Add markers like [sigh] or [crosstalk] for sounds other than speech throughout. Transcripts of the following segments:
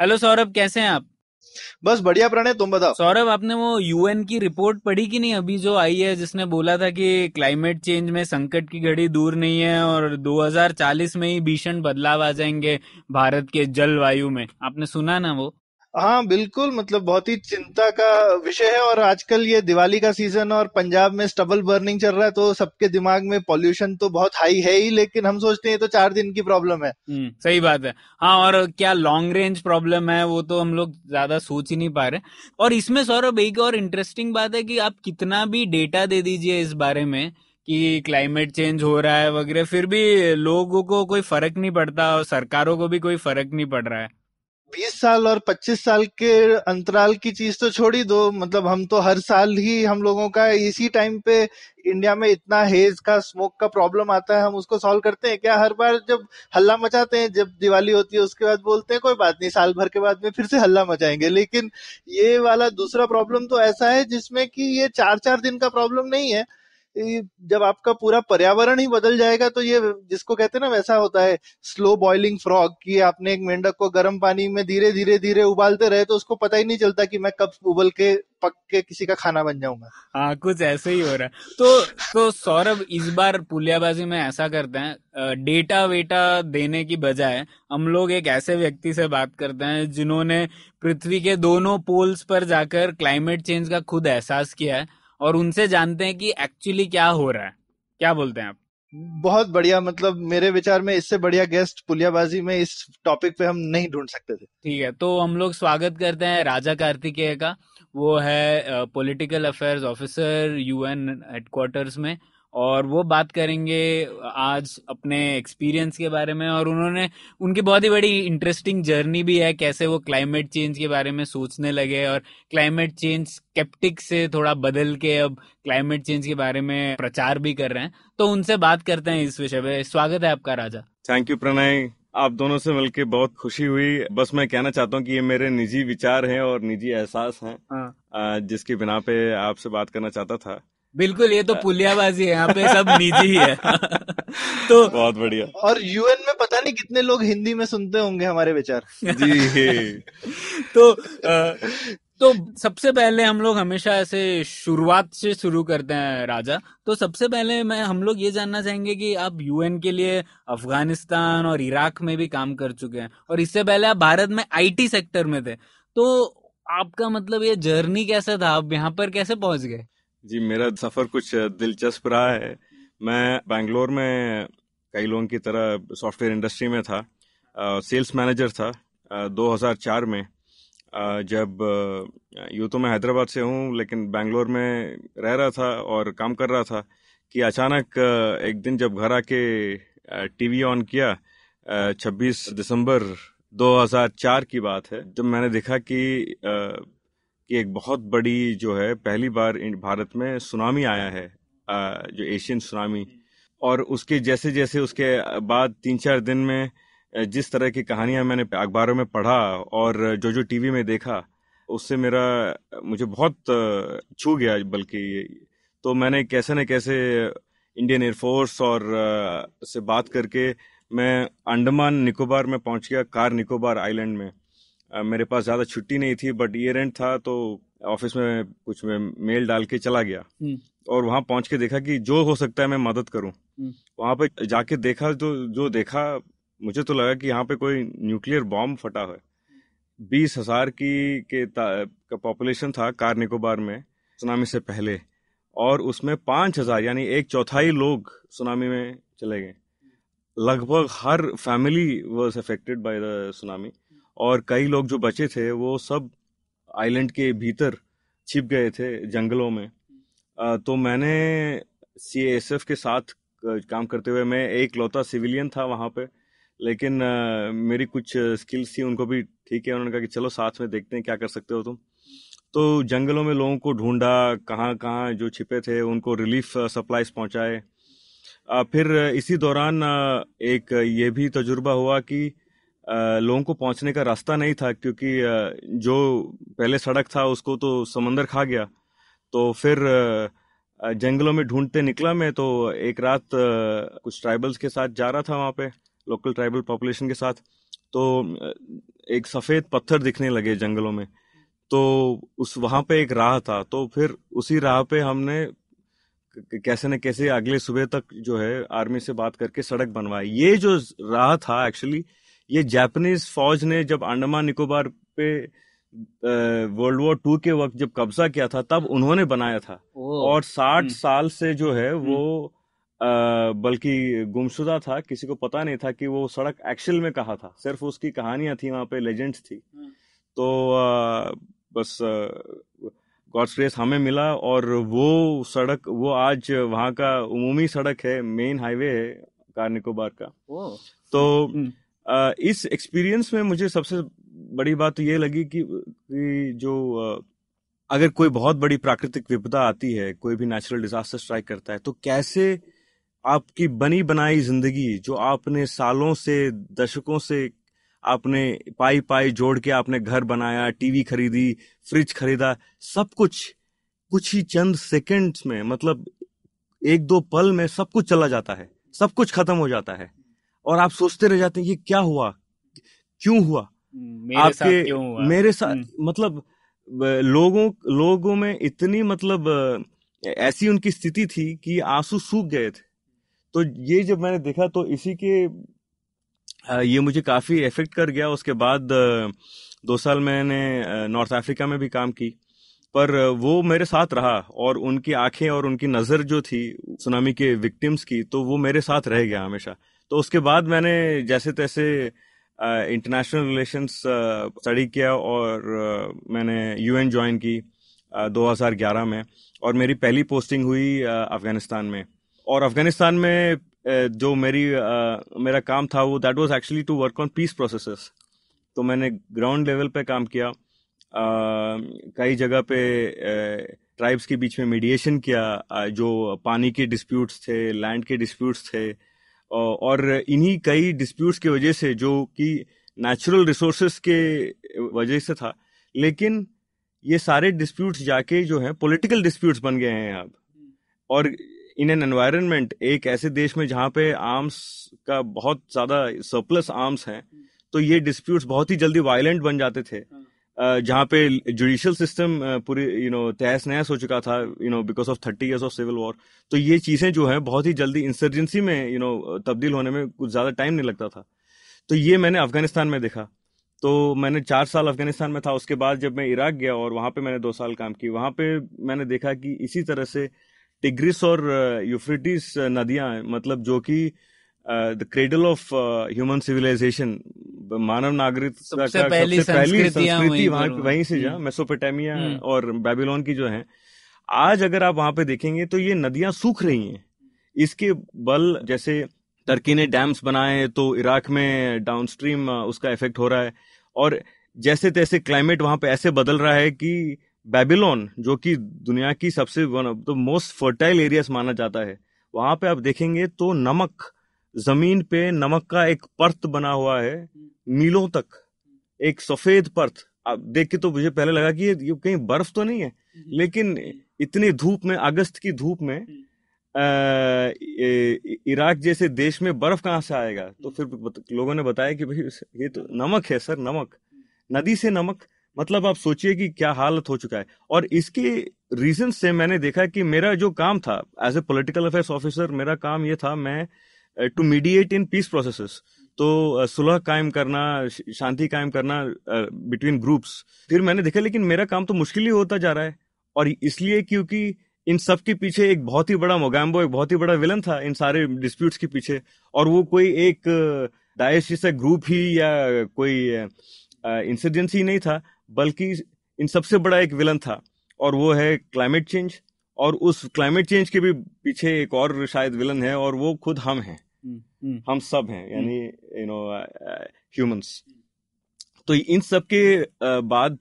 Hello Saurabh कैसे हैं आप? बस बढ़िया प्रणय तुम बताओ? सौरभ आपने वो यूएन की रिपोर्ट पढ़ी कि नहीं? अभी जो आई है जिसने बोला था कि क्लाइमेट चेंज में संकट की घड़ी दूर नहीं है और 2040 में ही भीषण बदलाव आ जाएँगे भारत के जलवायु में। आपने सुना ना वो? हाँ बिल्कुल मतलब बहुत ही चिंता का विषय है और आजकल ये दिवाली का सीज़न और पंजाब में स्टबल बर्निंग चल रहा है तो सबके दिमाग में पॉल्यूशन तो बहुत हाई है ही, लेकिन हम सोचते हैं तो चार दिन की प्रॉब्लम है। हम्म सही बात है। हाँ और क्या लॉन्ग रेंज प्रॉब्लम है वो तो हम लोग ज़्यादा सोच ही नहीं पा रहे। और इसमें सौरभ, एक और इंटरेस्टिंग बात है कि आप कितना भी डेटा दे दीजिए इस बारे में कि क्लाइमेट चेंज हो रहा है वगैरह, फिर भी लोगों को कोई फ़र्क नहीं पड़ता और सरकारों को भी कोई फ़र्क नहीं पड़ रहा है। बीस साल और पच्चीस साल के अंतराल की चीज़ तो छोड़ दो। मतलब हम तो हर साल ही हम लोगों का इसी टाइम पे इंडिया में इतना हेज का स्मोक का प्रॉब्लम आता है, हम उसको सॉल्व करते हैं क्या? हर बार जब हल्ला मचाते हैं, जब दिवाली होती है, उसके बाद बोलते हैं, कोई बात नहीं, साल भर के बाद में फिर से हल्ला मचाएँगे। लेकिन ये वाला दूसरा प्रॉब्लम तो ऐसा है जिसमें कि ये चार चार दिन का प्रॉब्लम नहीं है। जब आपका पूरा पर्यावरण ही बदल जाएगा तो ये जिसको कहते हैं ना, वैसा होता है स्लो बॉइलिंग फ्रॉग कि आपने एक मेंढक को गर्म पानी में धीरे धीरे धीरे उबालते रहे तो उसको पता ही नहीं चलता कि मैं कब उबल के, पक के किसी का खाना बन जाऊँगा। हाँ कुछ ऐसे ही हो रहा है। तो तो सौरभ, इस बार पुलियाबाजी में ऐसा करते हैं डेटा वेटा देने की बजाय, हम लोग एक ऐसे व्यक्ति से बात करते हैं, जिन्होंने पृथ्वी के दोनों पोल्स पर जाकर क्लाइमेट चेंज का खुद एहसास किया है। और उनसे जानते हैं कि एक्चुअली क्या हो रहा है। क्या बोलते हैं आप? बहुत बढ़िया मतलब मेरे विचार में इससे बढ़िया गेस्ट पुलियाबाजी में इस टॉपिक पे हम नहीं ढूंढ सकते थे। ठीक है तो हम लोग स्वागत करते हैं राजा कार्तिकेय का। वो है political affairs officer UN headquarters में। और वो बात करेंगे आज अपने एक्सपीरियंस के बारे में और उन्होंने उनकी बहुत ही बड़ी इंटरेस्टिंग जर्नी भी है कैसे वो क्लाइमेट चेंज के बारे में सोचने लगे और क्लाइमेट चेंज स्केप्टिक से थोड़ा बदल के अब क्लाइमेट चेंज के बारे में प्रचार भी कर रहे हैं। तो उनसे बात करते हैं इस विषय पे। स्वागत है आपका राजा। Thank you Pranay. आप दोनों से मिलकर बहुत खुशी हुई। बस मैं कहना चाहता हूँ कि ये मेरे निजी विचार हैं और निजी एहसास हैं हाँ। जिसकी बिना पे आपसे बात करना चाहता था। बिल्कुल ये तो [laughs] पुलियाबाजी है यहाँ पे सब निजी ही है। [laughs] तो बहुत बढ़िया। और यूएन में पता नहीं कितने लोग हिंदी में सुनते होंगे हमारे विचार। [laughs] जी। तो तो सबसे पहले हम लोग हमेशा ऐसे शुरुआत से शुरू करते हैं राजा। तो सबसे पहले मैं हम लोग ये जानना चाहेंगे कि आप यूएन के लिए अफ़गानिस्तान और इराक में भी काम कर चुके हैं। और इससे पहले आप भारत में आईटी सेक्टर में थे। तो आपका मतलब ये जर्नी कैसा था? आप यहाँ पर कैसे पहुँच गए? जी मेरा सफ़र कुछ दिलचस्प रहा है। मैं बैंगलोर में कई लोगों की तरह सॉफ्टवेयर इंडस्ट्री में था सेल्स मैनेजर था अ, 2004 में। जब यूँ तो मैं हैदराबाद से हूँ लेकिन बैंगलोर में रह रहा था और काम कर रहा था कि अचानक एक दिन जब घर आके टीवी ऑन किया अ, 26 दिसंबर 2004 की बात है जब मैंने देखा कि कि एक बहुत बड़ी जो है, पहली बार भारत में सुनामी आया है जो एशियन सुनामी। और उसके जैसे जैसे उसके बाद तीन चार दिन में जिस तरह की कहानियाँ मैंने अखबारों में पढ़ा और जो जो टीवी में देखा, उससे मेरा, मुझे बहुत छू गया बल्कि तो मैंने कैसे न कैसे इंडियन एयरफोर्स और से बात करके मैं अंडमान निकोबार में पहुँच गया, कार निकोबार आइलैंड में। मेरे पास ज़्यादा छुट्टी नहीं थी बट ईयर एंड था तो ऑफ़िस में कुछ में मेल डाल के चला गया। हम्म। और वहाँ पहुँच के देखा कि जो हो सकता है मैं मदद करूँ। हम्म। वहाँ पे जाके देखा जो जो देखा मुझे तो लगा कि यहाँ पे कोई न्यूक्लियर बॉम्ब फटा है। बीस हज़ार की के का पॉपुलेशन था कार निकोबार में सुनामी से पहले। और उसमें पाँच हज़ार यानी एक चौथाई लोग सुनामी में चले गए। लगभग हर family was affected by the tsunami और कई लोग जो बचे थे, वो सब आइलैंड के भीतर छिप गए थे जंगलों में। तो मैंने सीएसएफ के साथ काम करते हुए, मैं एक लौता सिविलियन था वहाँ पे, लेकिन मेरी कुछ स्किल्स थी, उनको भी ठीक है उन्होंने कहा कि चलो साथ में देखते हैं क्या कर सकते हो तुम। तो जंगलों में लोगों को ढूंढा, कहाँ कहाँ जो छिपे थे, उनको रिलीफ सप्लाईज पहुँचाए। फिर इसी दौरान एक ये भी तजुर्बा हुआ कि लोगों को पहुँचने का रास्ता नहीं था क्योंकि जो पहले सड़क था उसको तो समंदर खा गया। तो फिर जंगलों में ढूंढते निकला मैं तो एक रात कुछ ट्राइबल्स के साथ जा रहा था वहाँ पे, लोकल ट्राइबल पॉपुलेशन के साथ। तो एक सफ़ेद पत्थर दिखने लगे जंगलों में। तो उस वहाँ पे एक राह था। तो फिर उसी राह पे हमने कैसे न कैसे अगले सुबह तक जो है आर्मी से बात करके सड़क बनवाई। ये जो, राह था एक्चुअली ये जापानीज फौज ने जब अंडमान निकोबार पे वर्ल्ड वॉर टू के वक्त जब कब्जा किया था तब उन्होंने बनाया था। और साठ हम्म। साल से जो है वो हम्म। बल्कि गुमशुदा था किसी को पता नहीं था कि वो सड़क एक्चुअल में कहा था। सिर्फ़ उसकी कहानियाँ थी वहाँ पे लेजेंड्स थी। हम्म। तो आ, बस गॉड्स ग्रेस हमें मिला और वो सड़क वो आज वहाँ का उमूमी सड़क है मेन हाईवे है कार निकोबार का। तो इस एक्सपीरियंस में मुझे सबसे बड़ी बात ये लगी कि, कि जो अगर कोई बहुत बड़ी प्राकृतिक विपदा आती है कोई भी नेचुरल डिजास्टर स्ट्राइक करता है तो कैसे आपकी बनी बनाई ज़िंदगी जो आपने सालों से दशकों से आपने पाई पाई जोड़ के आपने घर बनाया टीवी खरीदी फ्रिज खरीदा सब कुछ कुछ ही चंद सेकंड्स में मतलब एक दो पल में सब कुछ चला जाता है सब कुछ खत्म हो जाता है। और आप सोचते रह जाते हैं ये क्या हुआ? क्यों हुआ? मेरे आपके साथ क्यों हुआ? मेरे साथ हम्म। मतलब लोगों लोगों में इतनी मतलब ऐसी उनकी स्थिति थी कि आँसू सूख गए थे। तो ये जब मैंने देखा तो इसी के ये मुझे काफ़ी इफ़ेक्ट कर गया। उसके बाद दो साल मैंने नॉर्थ अफ्रीका में भी काम की। पर वो मेरे साथ रहा और उनकी आँखें और उनकी नज़र जो थी सुनामी के विक्टिम्स की तो वो मेरे साथ रह गया हमेशा। तो उसके बाद मैंने जैसे तैसे इंटरनेशनल रिलेशंस स्टडी किया और uh, मैंने यूएन ज्वाइन की uh, 2011 में और मेरी पहली पोस्टिंग हुई अफ़गानिस्तान में। और अफ़गानिस्तान में जो मेरी मेरा काम था वो that was actually to work on peace processes तो मैंने ग्राउंड लेवल पे काम किया कई जगह पे ट्राइब्स के बीच में मीडिएशन किया जो पानी के डिस्प्यूट्स थे लैंड के डिस्प्यूट्स थे और इन्हीं कई डिस्प्यूट्स की वजह से, जो कि नेचुरल रिसोर्सेस के वजह से था, लेकिन ये सारे डिस्प्यूट्स जाके जो है पॉलिटिकल डिस्प्यूट्स बन गए हैं अब। और इन एन एनवायरनमेंट एक ऐसे देश में जहाँ पे आर्म्स का बहुत ज़्यादा सरप्लस आर्म्स हैं तो ये डिस्प्यूट्स बहुत ही जल्दी वायलेंट बन जाते थे। जहाँ पे जुडिशियल सिस्टम पूरी यू नो तहस नहस हो चुका था you know because of thirty years of civil war तो ये चीज़ें जो है, बहुत ही जल्दी इंसर्जेंसी में यू नो तब्दील होने में कुछ ज़्यादा टाइम नहीं लगता था। तो ये मैंने अफ़गानिस्तान में देखा। तो मैंने चार साल अफ़गानिस्तान में था, उसके बाद जब मैं इराक गया और वहाँ पे मैंने दो साल काम की वहाँ पे मैंने देखा कि इसी तरह से टिग्रिस और यूफ्रिटिस नदियाँ मतलब जो कि the cradle of human civilisation मानव नागरिक सबसे का पहली सबसे पहली संस्कृति वहाँ वहीं से जहाँ मेसोपोटामिया हम्म। और बेबीलोन की जो है आज अगर आप वहाँ पे देखेंगे तो ये नदियाँ सूख रही हैं। इसके बल जैसे टर्की ने डैम्स बनाए तो इराक में डाउनस्ट्रीम उसका इफ़ेक्ट हो रहा है। और जैसे तैसे क्लाइमेट वहाँ पे ऐसे बदल रहा है कि बेबीलोन जो कि दुनिया की सबसे one of the most fertile areas माना जाता है वहाँ पे आप देखेंगे तो नमक ज़मीन पे नमक का एक परत बना हुआ है मीलों तक। एक सफ़ेद परत। आप देख के तो मुझे पहले लगा कि ये, कहीं बर्फ़ तो नहीं है। लेकिन इतनी धूप में अगस्त की धूप में इराक जैसे देश में बर्फ़ कहाँ से आएगा? तो फिर लोगों ने बताया कि भाई ये तो नमक है सर नमक। नदी से नमक। मतलब आप सोचिए कि क्या हालत हो चुका है। और इसके रीजन से मैंने देखा कि मेरा जो काम था as a political affairs officer मेरा काम ये था मैं to mediate in peace processes तो सुलह कायम करना शांति कायम करना बिटवीन ग्रुप्स फिर मैंने देखा, लेकिन मेरा काम तो मुश्किल ही होता जा रहा है। और इसलिए क्योंकि इन सब के पीछे एक बहुत ही बड़ा मोगैम्बो, एक बहुत ही बड़ा विलन था इन सारे डिस्प्यूट्स के पीछे। और वो कोई एक दाइश जैसा ग्रुप ही या कोई ही नहीं था, बल्कि इन सबसे बड़ा एक विलन था। और वो है क्लाइमेट चेंज और उस क्लाइमेट चेंज के भी पीछे एक और शायद विलन है और वो खुद हम हैं। हम्म। हम सब हैं यानी यू नो ह्यूमंस तो इन सब के बाद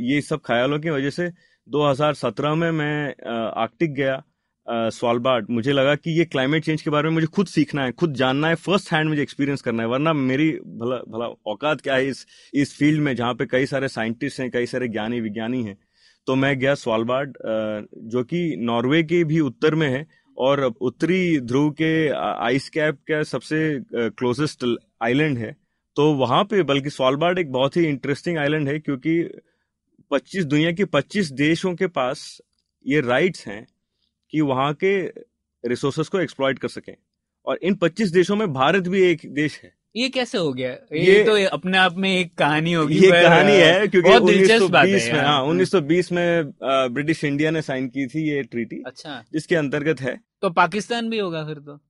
ये सब ख्यालों की वजह से 2017 में मैं आर्कटिक गया स्वालबार्ड मुझे लगा कि ये क्लाइमेट चेंज के बारे में मुझे खुद सीखना है खुद जानना है फ़र्स्ट हैंड मुझे एक्सपीरियंस करना है वरना मेरी भला भला औकात क्या है इस इस फ़ील्ड में जहाँ पे कई सारे साइंटिस्ट हैं कई सारे ज्ञानी विज्ञानी हैं। तो मैं गया स्वालबार्ड जो कि नॉर्वे के भी उत्तर में है और उत्तरी ध्रुव के आइस कैप का सबसे क्लोजेस्ट आइलैंड है। तो वहाँ पे, बल्कि स्वालबार्ड एक बहुत ही इंटरेस्टिंग आइलैंड है क्योंकि 25 दुनिया के 25 देशों के पास ये राइट्स हैं कि वहाँ के रिसोर्सेस को एक्सप्लॉयट कर सकें। और इन 25 देशों में भारत भी एक देश है। ये कैसे हो गया? ये, ये- तो अपने आप में एक कहानी होगी ये कहानी है क्योंकि बहुत दिलचस्प बात है 1920 में हाँ 1920 में ब्रिटिश इंडिया ने साइन की थी ये ट्रीटी अच्छा। जिसके अंतर्गत है। तो पाकिस्तान भी होगा फिर तो?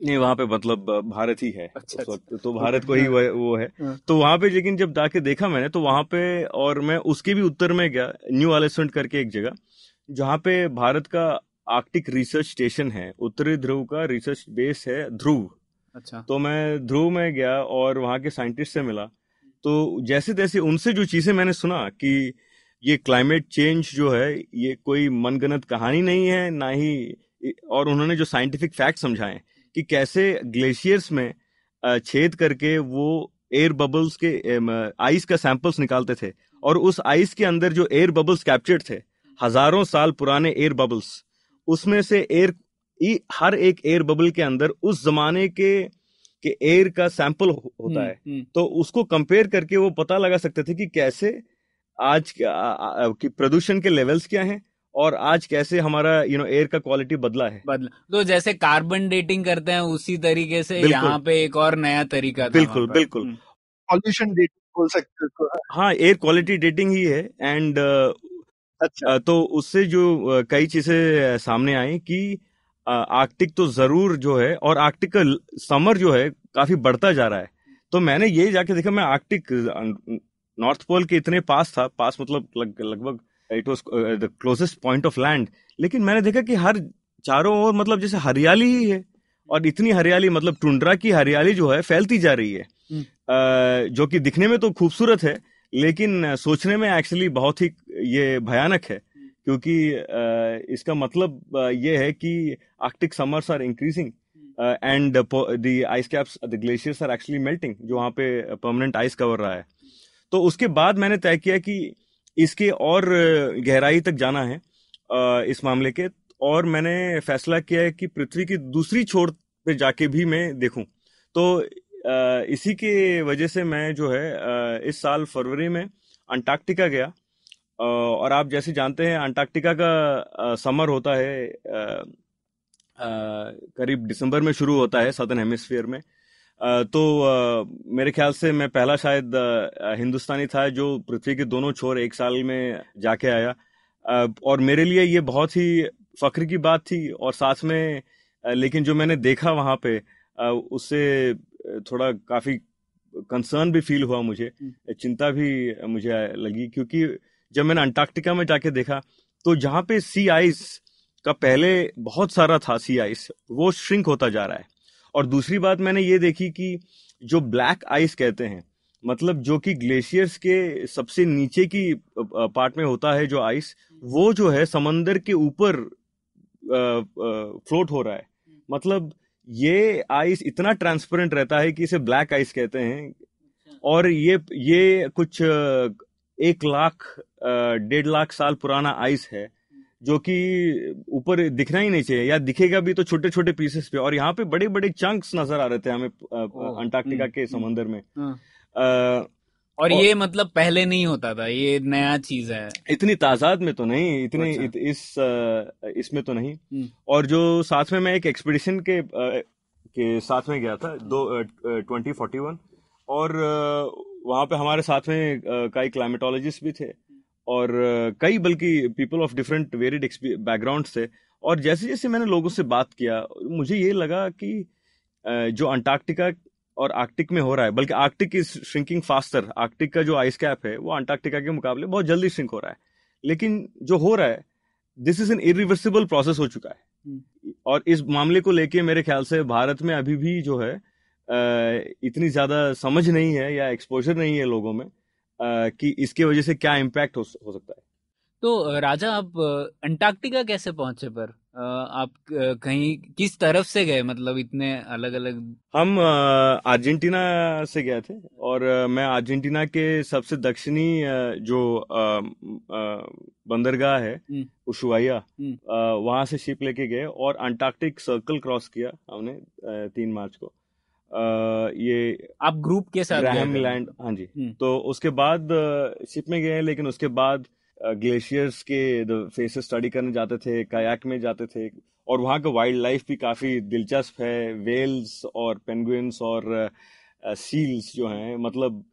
नहीं वहाँ पे मतलब भारत ही है अच्छा, उस वक्त तो भारत को ही वो, वो है। हाँ। तो वहाँ पे लेकिन जब जाके देखा मैंने तो वहाँ पे और मैं उसके भी उत्तर में गया न्यू एलिसेंट करके एक जगह जहाँ पे भारत का आर्कटिक रिसर्च स्टेशन है उत्तरी ध्रुव का रिसर्च बेस है ध्रुव। अच्छा। तो मैं ध्रुव में गया और वहाँ के साइंटिस्ट से मिला। तो जैसे तैसे उनसे जो चीज़ें मैंने सुना कि ये क्लाइमेट चेंज जो है, ये कोई मनगणत कहानी नहीं है, ना ही और उन्होंने जो साइंटिफिक फैक्ट समझाए कि कैसे ग्लेशियर्स में छेद करके वो एयर बबल्स के आइस का सैंपल्स निकालते थे और उस आइस के अंदर जो एयर बबल्स कैप्चर्ड थे, हज़ारों साल पुराने एयर बबल्स उसमें से एयर हर एक एयर बबल के अंदर उस जमाने के के एयर का सैंपल होता है। हम्म, हम्म, तो उसको कंपेयर करके वो पता लगा सकते थे कि कैसे आज के- प्रदूषण के लेवल्स क्या हैं और आज कैसे हमारा यू नो एयर का क्वालिटी बदला है। बदला। तो जैसे कार्बन डेटिंग करते हैं उसी तरीके से यहाँ पे एक और नया तरीका था बिल्कुल, बिल्कुल। हम्म, पॉल्यूशन डेटिंग बोल सकते हाँ एयर क्वालिटी डेटिंग ही है एंड अच्छा। तो उससे जो कई चीज़ें सामने आई कि आर्कटिक तो ज़रूर जो है और आर्कटिक का समर जो है काफ़ी बढ़ता जा रहा है। तो मैंने ये जाके देखा मैं आर्कटिक नॉर्थ पोल के इतने पास था पास मतलब लगभग it was the closest point of land लेकिन मैंने देखा कि हर चारों ओर मतलब जैसे हरियाली ही है और इतनी हरियाली मतलब टुंड्रा की हरियाली जो है फैलती जा रही है। हम्म। अ, जो कि दिखने में तो खूबसूरत है लेकिन सोचने में एक्चुअली बहुत ही ये भयानक है। क्योंकि इसका मतलब ये है कि Arctic summers are increasing and the ice caps the glaciers are actually melting जो वहाँ पे परमानेंट आइस कवर रहा है। तो उसके बाद मैंने तय किया कि इसके और गहराई तक जाना है इस मामले के और मैंने फैसला किया है कि पृथ्वी की दूसरी छोर पे जाके भी मैं देखूँ। तो इसी के वजह से मैं जो है इस साल फरवरी में अंटार्कटिका गया और आप जैसे जानते हैं अंटार्कटिका का समर होता है करीब दिसंबर में शुरू होता है सदर्न हेमिस्फीयर में। तो मेरे ख्याल से मैं पहला शायद हिंदुस्तानी था जो पृथ्वी के दोनों छोर एक साल में जाके आया। और मेरे लिए ये बहुत ही फख्र की बात थी और साथ में लेकिन जो मैंने देखा वहाँ पे उससे थोड़ा काफ़ी कंसर्न भी फील हुआ मुझे। चिंता भी मुझे लगी क्योंकि जब मैंने अंटार्कटिका में जाके देखा तो जहाँ पे सी आइस का पहले बहुत सारा था सी आइस वो श्रिंक होता जा रहा है। और दूसरी बात मैंने ये देखी कि जो ब्लैक आइस कहते हैं मतलब जो कि ग्लेशियर्स के सबसे नीचे की पार्ट में होता है जो आइस वो जो है समंदर के ऊपर फ्लोट हो रहा है। मतलब ये आइस इतना ट्रांसपेरेंट रहता है कि इसे ब्लैक आइस कहते हैं। और ये ये कुछ एक लाख डेढ़ लाख साल पुराना आइस है जो कि ऊपर दिखना ही नहीं चाहिए या दिखेगा भी तो छोटे छोटे पीसेस पे और यहाँ पे बड़े बड़े चंक्स नज़र आ रहे थे हमें अंटार्कटिका के हम्म। समंदर में हाँ। और और- ये मतलब पहले नहीं होता था ये नया चीज़ है इतनी तादाद में तो नहीं इतनी अच्छा। इत, इस इसमें तो नहीं हम्म। और जो साथ में मैं एक एक्सपीडिशन के के साथ में गया था दो ट्वेंटी फोर्टी वन और वहाँ पे हमारे साथ में कई क्लाइमेटोलॉजिस्ट भी थे और कई बल्कि people of different varied background से और जैसे जैसे मैंने लोगों से बात किया मुझे ये लगा कि जो अंटार्कटिका और आर्कटिक में हो रहा है बल्कि Arctic is shrinking faster Arctic का जो आइस कैप है वो अंटार्कटिका के मुकाबले बहुत जल्दी श्रिंक हो रहा है। लेकिन जो हो रहा है this is an irreversible process हो चुका है। और इस मामले को लेके मेरे ख्याल से भारत में अभी भी जो है इतनी ज़्यादा समझ नहीं है या एक्सपोजर नहीं है लोगों में। कि इसके वजह से क्या इम्पैक्ट हो, हो सकता है तो राजा आप अंटार्कटिका कैसे पहुँचे पर आप कहीं किस तरफ़ से गए मतलब इतने अलग अलग हम अर्जेंटीना से गए थे और मैं अर्जेंटीना के सबसे दक्षिणी जो बंदरगाह है हम्म। उशुआइया हम्म। वहाँ से शिप लेके गए और अंटार्कटिक सर्कल क्रॉस किया हमने तीन मार्च को ये आप ग्रुप के साथ लैंड हाँ जी। हम्म। तो उसके बाद शिप में गए लेकिन उसके बाद ग्लेशियर्स के फेसेस स्टडी करने जाते थे कायाक में जाते थे और वहाँ का वाइल्ड लाइफ भी काफ़ी दिलचस्प है। वेल्स और पेंगुइन्स और सील्स जो हैं मतलब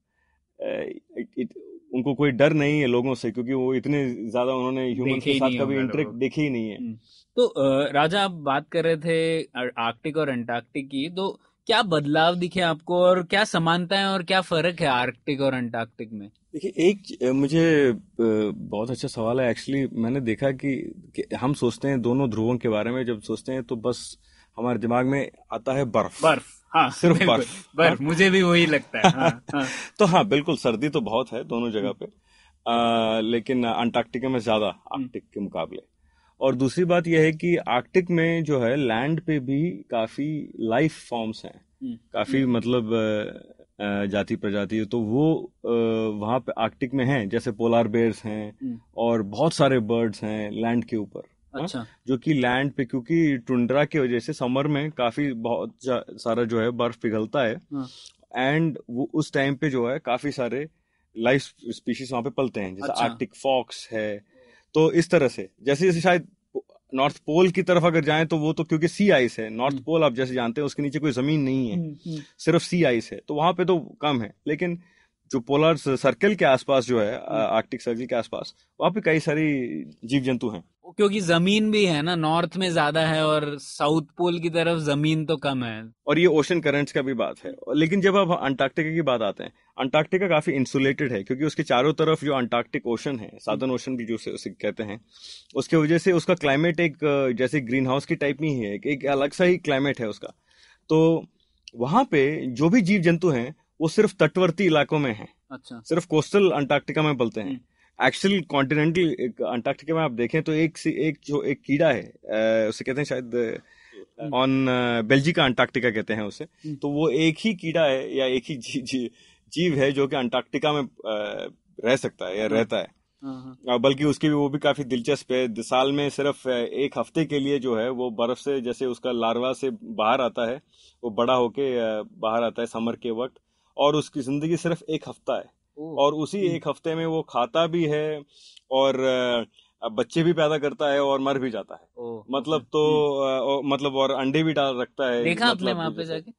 उनको कोई डर नहीं है लोगों से क्योंकि वो इतने ज़्यादा उन्होंने ह्यूमन के साथ कभी इंटरेक्ट देखे ही नहीं है। हम्म। तो राजा आप बात कर रहे थे आर्कटिक और अंटार्कटिक की तो क्या बदलाव दिखे आपको और क्या समानताएँ और क्या फ़र्क है आर्कटिक और अंटार्कटिक में? देखिए एक मुझे बहुत अच्छा सवाल है। एक्चुअली मैंने देखा कि, कि हम सोचते हैं दोनों ध्रुवों के बारे में। जब सोचते हैं तो बस हमारे दिमाग में आता है बर्फ़। बर्फ़ हाँ सिर्फ़ बर्फ़। बर्फ़ हाँ? मुझे भी वही लगता है हाँ, हाँ. [laughs] तो हाँ बिल्कुल सर्दी तो बहुत है दोनों जगह पे। आ, लेकिन अंटार्कटिका में ज़्यादा आर्कटिक के मुकाबले। और दूसरी बात यह है कि आर्कटिक में जो है लैंड पे भी काफ़ी लाइफ फॉर्म्स हैं हम्म। काफ़ी हम्म। मतलब जाति प्रजाति तो वो वहाँ पे आर्कटिक में हैं जैसे पोलार बेयर्स हैं हम्म। और बहुत सारे बर्ड्स हैं लैंड के ऊपर हाँ, अच्छा जो कि लैंड पे क्योंकि टुंड्रा की वजह से समर में काफ़ी बहुत सारा जो है बर्फ़ पिघलता है एंड हाँ। वो उस टाइम पे जो है काफ़ी सारे लाइफ स्पीशीज वहाँ पे पलते हैं जैसे अच्छा। आर्कटिक फॉक्स है तो इस तरह से। जैसे जैसे शायद नॉर्थ पोल की तरफ़ अगर जाएँ तो वो तो क्योंकि सी आइस है। नॉर्थ पोल हम्म। आप जैसे जानते हैं उसके नीचे कोई ज़मीन नहीं है। हम्म, हम्म। सिर्फ़ सी आइस है। तो वहाँ पे तो कम है। लेकिन जो पोलर सर्कल के आसपास जो है आर्कटिक सर्कल के आसपास वहाँ पे कई सारी जीव जंतु हैं। क्योंकि ज़मीन भी है ना नॉर्थ में ज़्यादा है और साउथ पोल की तरफ़ ज़मीन तो कम है। और ये ओशन करंट्स का भी बात है। लेकिन जब आप अंटार्कटिका की बात आते हैं अंटार्कटिका काफ़ी इंसुलेटेड है क्योंकि उसके चारों तरफ़ जो अंटार्कटिक ओशन है साधन ओशन भी जो उसे कहते हैं उसके वजह से उसका क्लाइमेट एक जैसे ग्रीन हाउस की टाइप में ही है एक अलग सा ही क्लाइमेट है उसका। तो वहाँ पे जो भी जीव जंतु हैं वो सिर्फ़ तटवर्ती इलाकों में है। अच्छा। सिर्फ़ कोस्टल अंटार्कटिका में पलते हैं। एक्चुअल कॉन्टिनेंटल अंटार्कटिका में आप देखें तो एक एक जो एक कीड़ा है उसे कहते हैं शायद ऑन बेल्जिका अंटार्कटिका कहते हैं उसे हम्म। तो वो एक ही कीड़ा है या एक ही जी, जी, जीव है जो कि अंटार्कटिका में रह सकता है या हाँ। रहता है हाँ, हाँ। बल्कि उसकी भी वो भी काफ़ी दिलचस्प है साल में सिर्फ़ एक हफ़्ते के लिए जो है वो बर्फ़ से जैसे उसका लार्वा से बाहर आता है वो बड़ा होके बाहर आता है समर के वक्त और उसकी ज़िंदगी सिर्फ़ एक हफ़्ता है और उसी। एक हफ़्ते में वो खाता भी है और बच्चे भी पैदा करता है और मर भी जाता है। मतलब तो हम्म। मतलब और अंडे भी डाल रखता है। देखा मतलब आपने वहाँ पे जाके?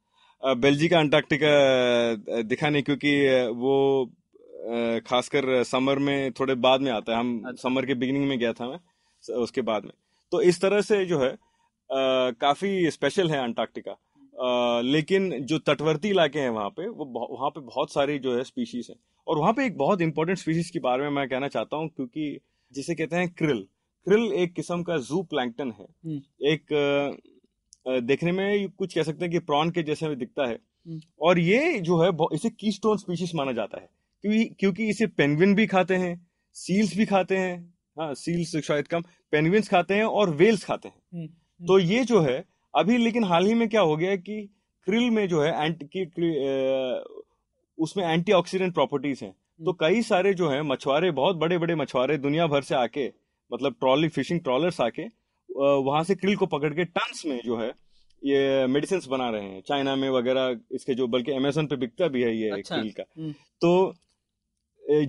बेल्जिका अंटार्कटिका दिखा नहीं क्योंकि वो खासकर समर में थोड़े बाद में आता है। हम अच्छा। समर के बिगिनिंग में गया था मैं उसके बाद में। तो इस तरह से जो है आ, काफ़ी स्पेशल है अंटार्कटिका। लेकिन जो तटवर्ती इलाके हैं वहाँ पे वो वहाँ पे बहुत सारी जो है स्पीशीज हैं। और वहाँ पे एक बहुत इंपॉर्टेंट स्पीशीज के बारे में मैं कहना चाहता हूँ क्योंकि जिसे कहते हैं क्रिल क्रिल एक किस्म का जू प्लैंकटन है। हम्म। एक देखने में कुछ कह सकते हैं कि प्रॉन के जैसे दिखता है। हम्म। और ये जो है इसे की स्टोन स्पीशीज माना जाता है। क्योंकि क्योंकि इसे पेंगुइन भी खाते हैं सील्स भी खाते हैं। हाँ सील्स शायद कम पेंगुइन्स खाते हैं और वेल्स खाते हैं। हम्म, तो ये जो है अभी लेकिन हाल ही में क्या हो गया कि क्रिल में जो है एंटी उसमें एंटीऑक्सीडेंट प्रॉपर्टीज़ हैं। तो हम्म। कई सारे जो है मछुआरे बहुत बड़े बड़े मछुआरे दुनिया भर से आके मतलब ट्रॉली फिशिंग ट्रॉलर्स आके वहाँ से क्रिल को पकड़ के टन्स में जो है ये मेडिसिन बना रहे हैं। चाइना में वगैरह इसके जो बल्कि अमेजोन पे बिकता भी है ये अच्छा। क्रिल का। हम्म। तो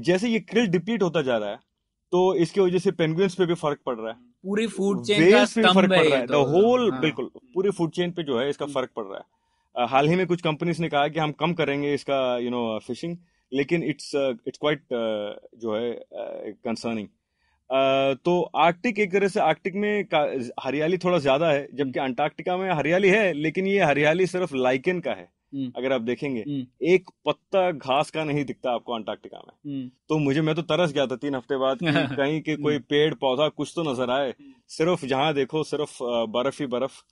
जैसे ये क्रिल डिप्लीट होता जा रहा है तो इसकी वजह से पेंगुइन्स पे भी फ़र्क पड़ रहा है। पूरी फ़ूड चेन का स्तंभ फ़र्क पड़ रहा है। The whole. बिल्कुल पूरी फ़ूड चेन पे जो है इसका फ़र्क पड़ रहा है। हाल ही में कुछ कंपनीज़ ने कहा कि हम कम करेंगे इसका यू नो फिशिंग लेकिन इट्स इट्स क्वाइट जो है कंसर्निंग uh, तो आर्कटिक एक तरह से आर्कटिक में हरियाली थोड़ा ज़्यादा है जबकि अंटार्कटिका में हरियाली है लेकिन ये हरियाली सिर्फ़ लाइकेन का है हम्म, अगर आप देखेंगे। हम्म, एक पत्ता घास का नहीं दिखता आपको अंटार्कटिका में। हम्म, तो मुझे मैं तो तरस गया था तीन हफ़्ते बाद [laughs] कहीं के कोई पेड़ पौधा कुछ तो नज़र आए। सिर्फ़ जहाँ देखो सिर्फ़ बर्फ़ ही बर्फ़।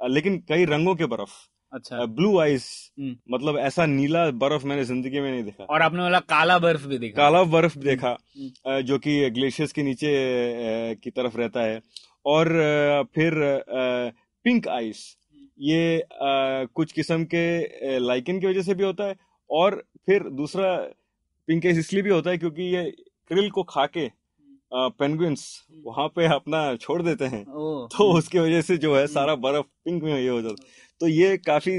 लेकिन कई रंगों के बर्फ़। अच्छा। ब्लू आइस हम्म। मतलब ऐसा नीला बर्फ़ मैंने ज़िंदगी में नहीं देखा। और आपने बोला काला बर्फ़ भी देखा। काला बर्फ़ देखा हम्म। जो कि ग्लेशियर्स के नीचे की तरफ़ रहता है। और फिर पिंक आइस ये कुछ किस्म के लाइकन की वजह से भी होता है। और फिर दूसरा पिंक आइस इसलिए भी होता है क्योंकि ये क्रिल को खा के पेंगुइन्स वहाँ पे अपना छोड़ देते हैं। तो उसकी वजह से जो है सारा बर्फ़ पिंक में ये हो जाता तो ये काफ़ी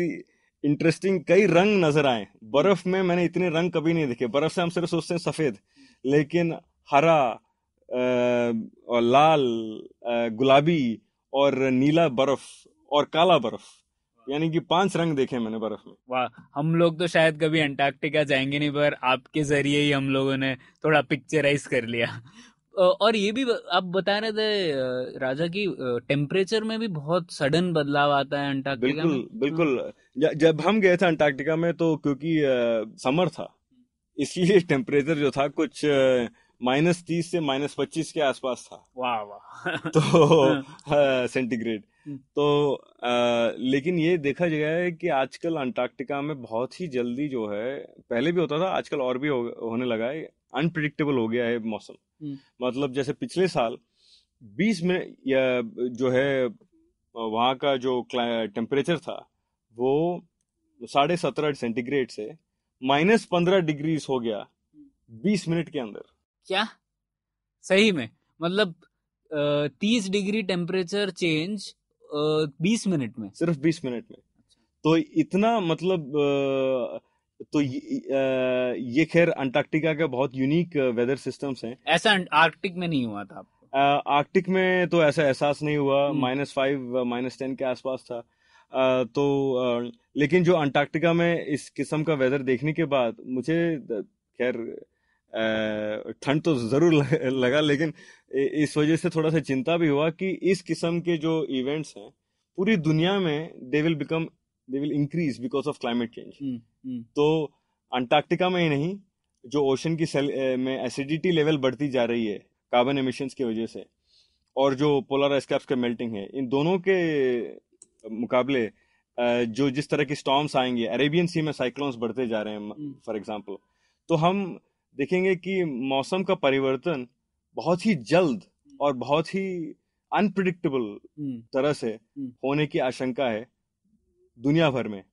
इंटरेस्टिंग कई रंग नज़र आए। बर्फ़ में मैंने इतने रंग कभी नहीं देखे। बर्फ़ से हम सिर्फ़ सोचते हैं सफ़ेद, लेकिन हरा और लाल गुलाबी और नीला बर्फ़ और काला बर्फ़, यानी कि पाँच रंग देखे मैंने बर्फ़ में। वाह, हम लोग तो शायद कभी अंटार्कटिका जाएँगे नहीं, पर आपके ज़रिए ही हम लोगों ने थोड़ा पिक्चराइज कर लिया। और ये भी आप बता रहे थे राजा की टेम्परेचर में भी बहुत सडन बदलाव आता है अंटार्कटिका बिल्कुल में बिल्कुल। जब हम गए थे अंटार्कटिका में तो क्योंकि समर था इसलिए [laughs] टेम्परेचर जो था कुछ माइनस तीस से माइनस पच्चीस के आसपास था। वाह वाह। [laughs] तो सेंटीग्रेड हम्म। तो अ, लेकिन ये देखा गया है कि आजकल अंटार्कटिका में बहुत ही जल्दी जो है पहले भी होता था आजकल और भी हो, होने लगा है। अनप्रिडिक्टेबल हो गया है मौसम। हम्म। मतलब जैसे पिछले साल 20 में या जो है वहाँ का जो टेम्परेचर था वो साढ़े सत्रह सेंटीग्रेड से माइनस पंद्रह डिग्रीज हो गया बीस मिनट के अंदर। क्या? सही में। मतलब तीस डिग्री टेम्परेचर चेंज बीस मिनट में। सिर्फ़ बीस मिनट में। तो इतना मतलब अ, तो ये ये खैर अंटार्कटिका के बहुत यूनिक वेदर सिस्टम्स हैं। ऐसा आर्कटिक में नहीं हुआ था आर्कटिक में तो ऐसा एहसास नहीं हुआ। हम्म। माइनस फाइव माइनस टेन के आसपास था। अ, तो अ, लेकिन जो अंटार्कटिका में इस किस्म का वेदर देखने के बाद मुझे खैर ठंड तो ज़रूर लगा लेकिन इस वजह से थोड़ा सा चिंता भी हुआ कि इस किस्म के जो इवेंट्स हैं पूरी दुनिया में they will become they will increase because of climate change तो अंटार्कटिका में ही नहीं जो ओशन की सेल में एसिडिटी लेवल बढ़ती जा रही है कार्बन एमिशंस की वजह से और जो पोलर आइस के मेल्टिंग है इन दोनों के मुकाबले जो जिस तरह की स्टॉम्स आएँगे अरेबियन सी में साइक्लोन्स बढ़ते जा रहे। हैं फॉर एग्ज़ाम्पल तो हम देखेंगे कि मौसम का परिवर्तन बहुत ही जल्द और बहुत ही अनप्रिडिक्टेबल हम्म, तरह से हम्म। होने की आशंका है दुनिया भर में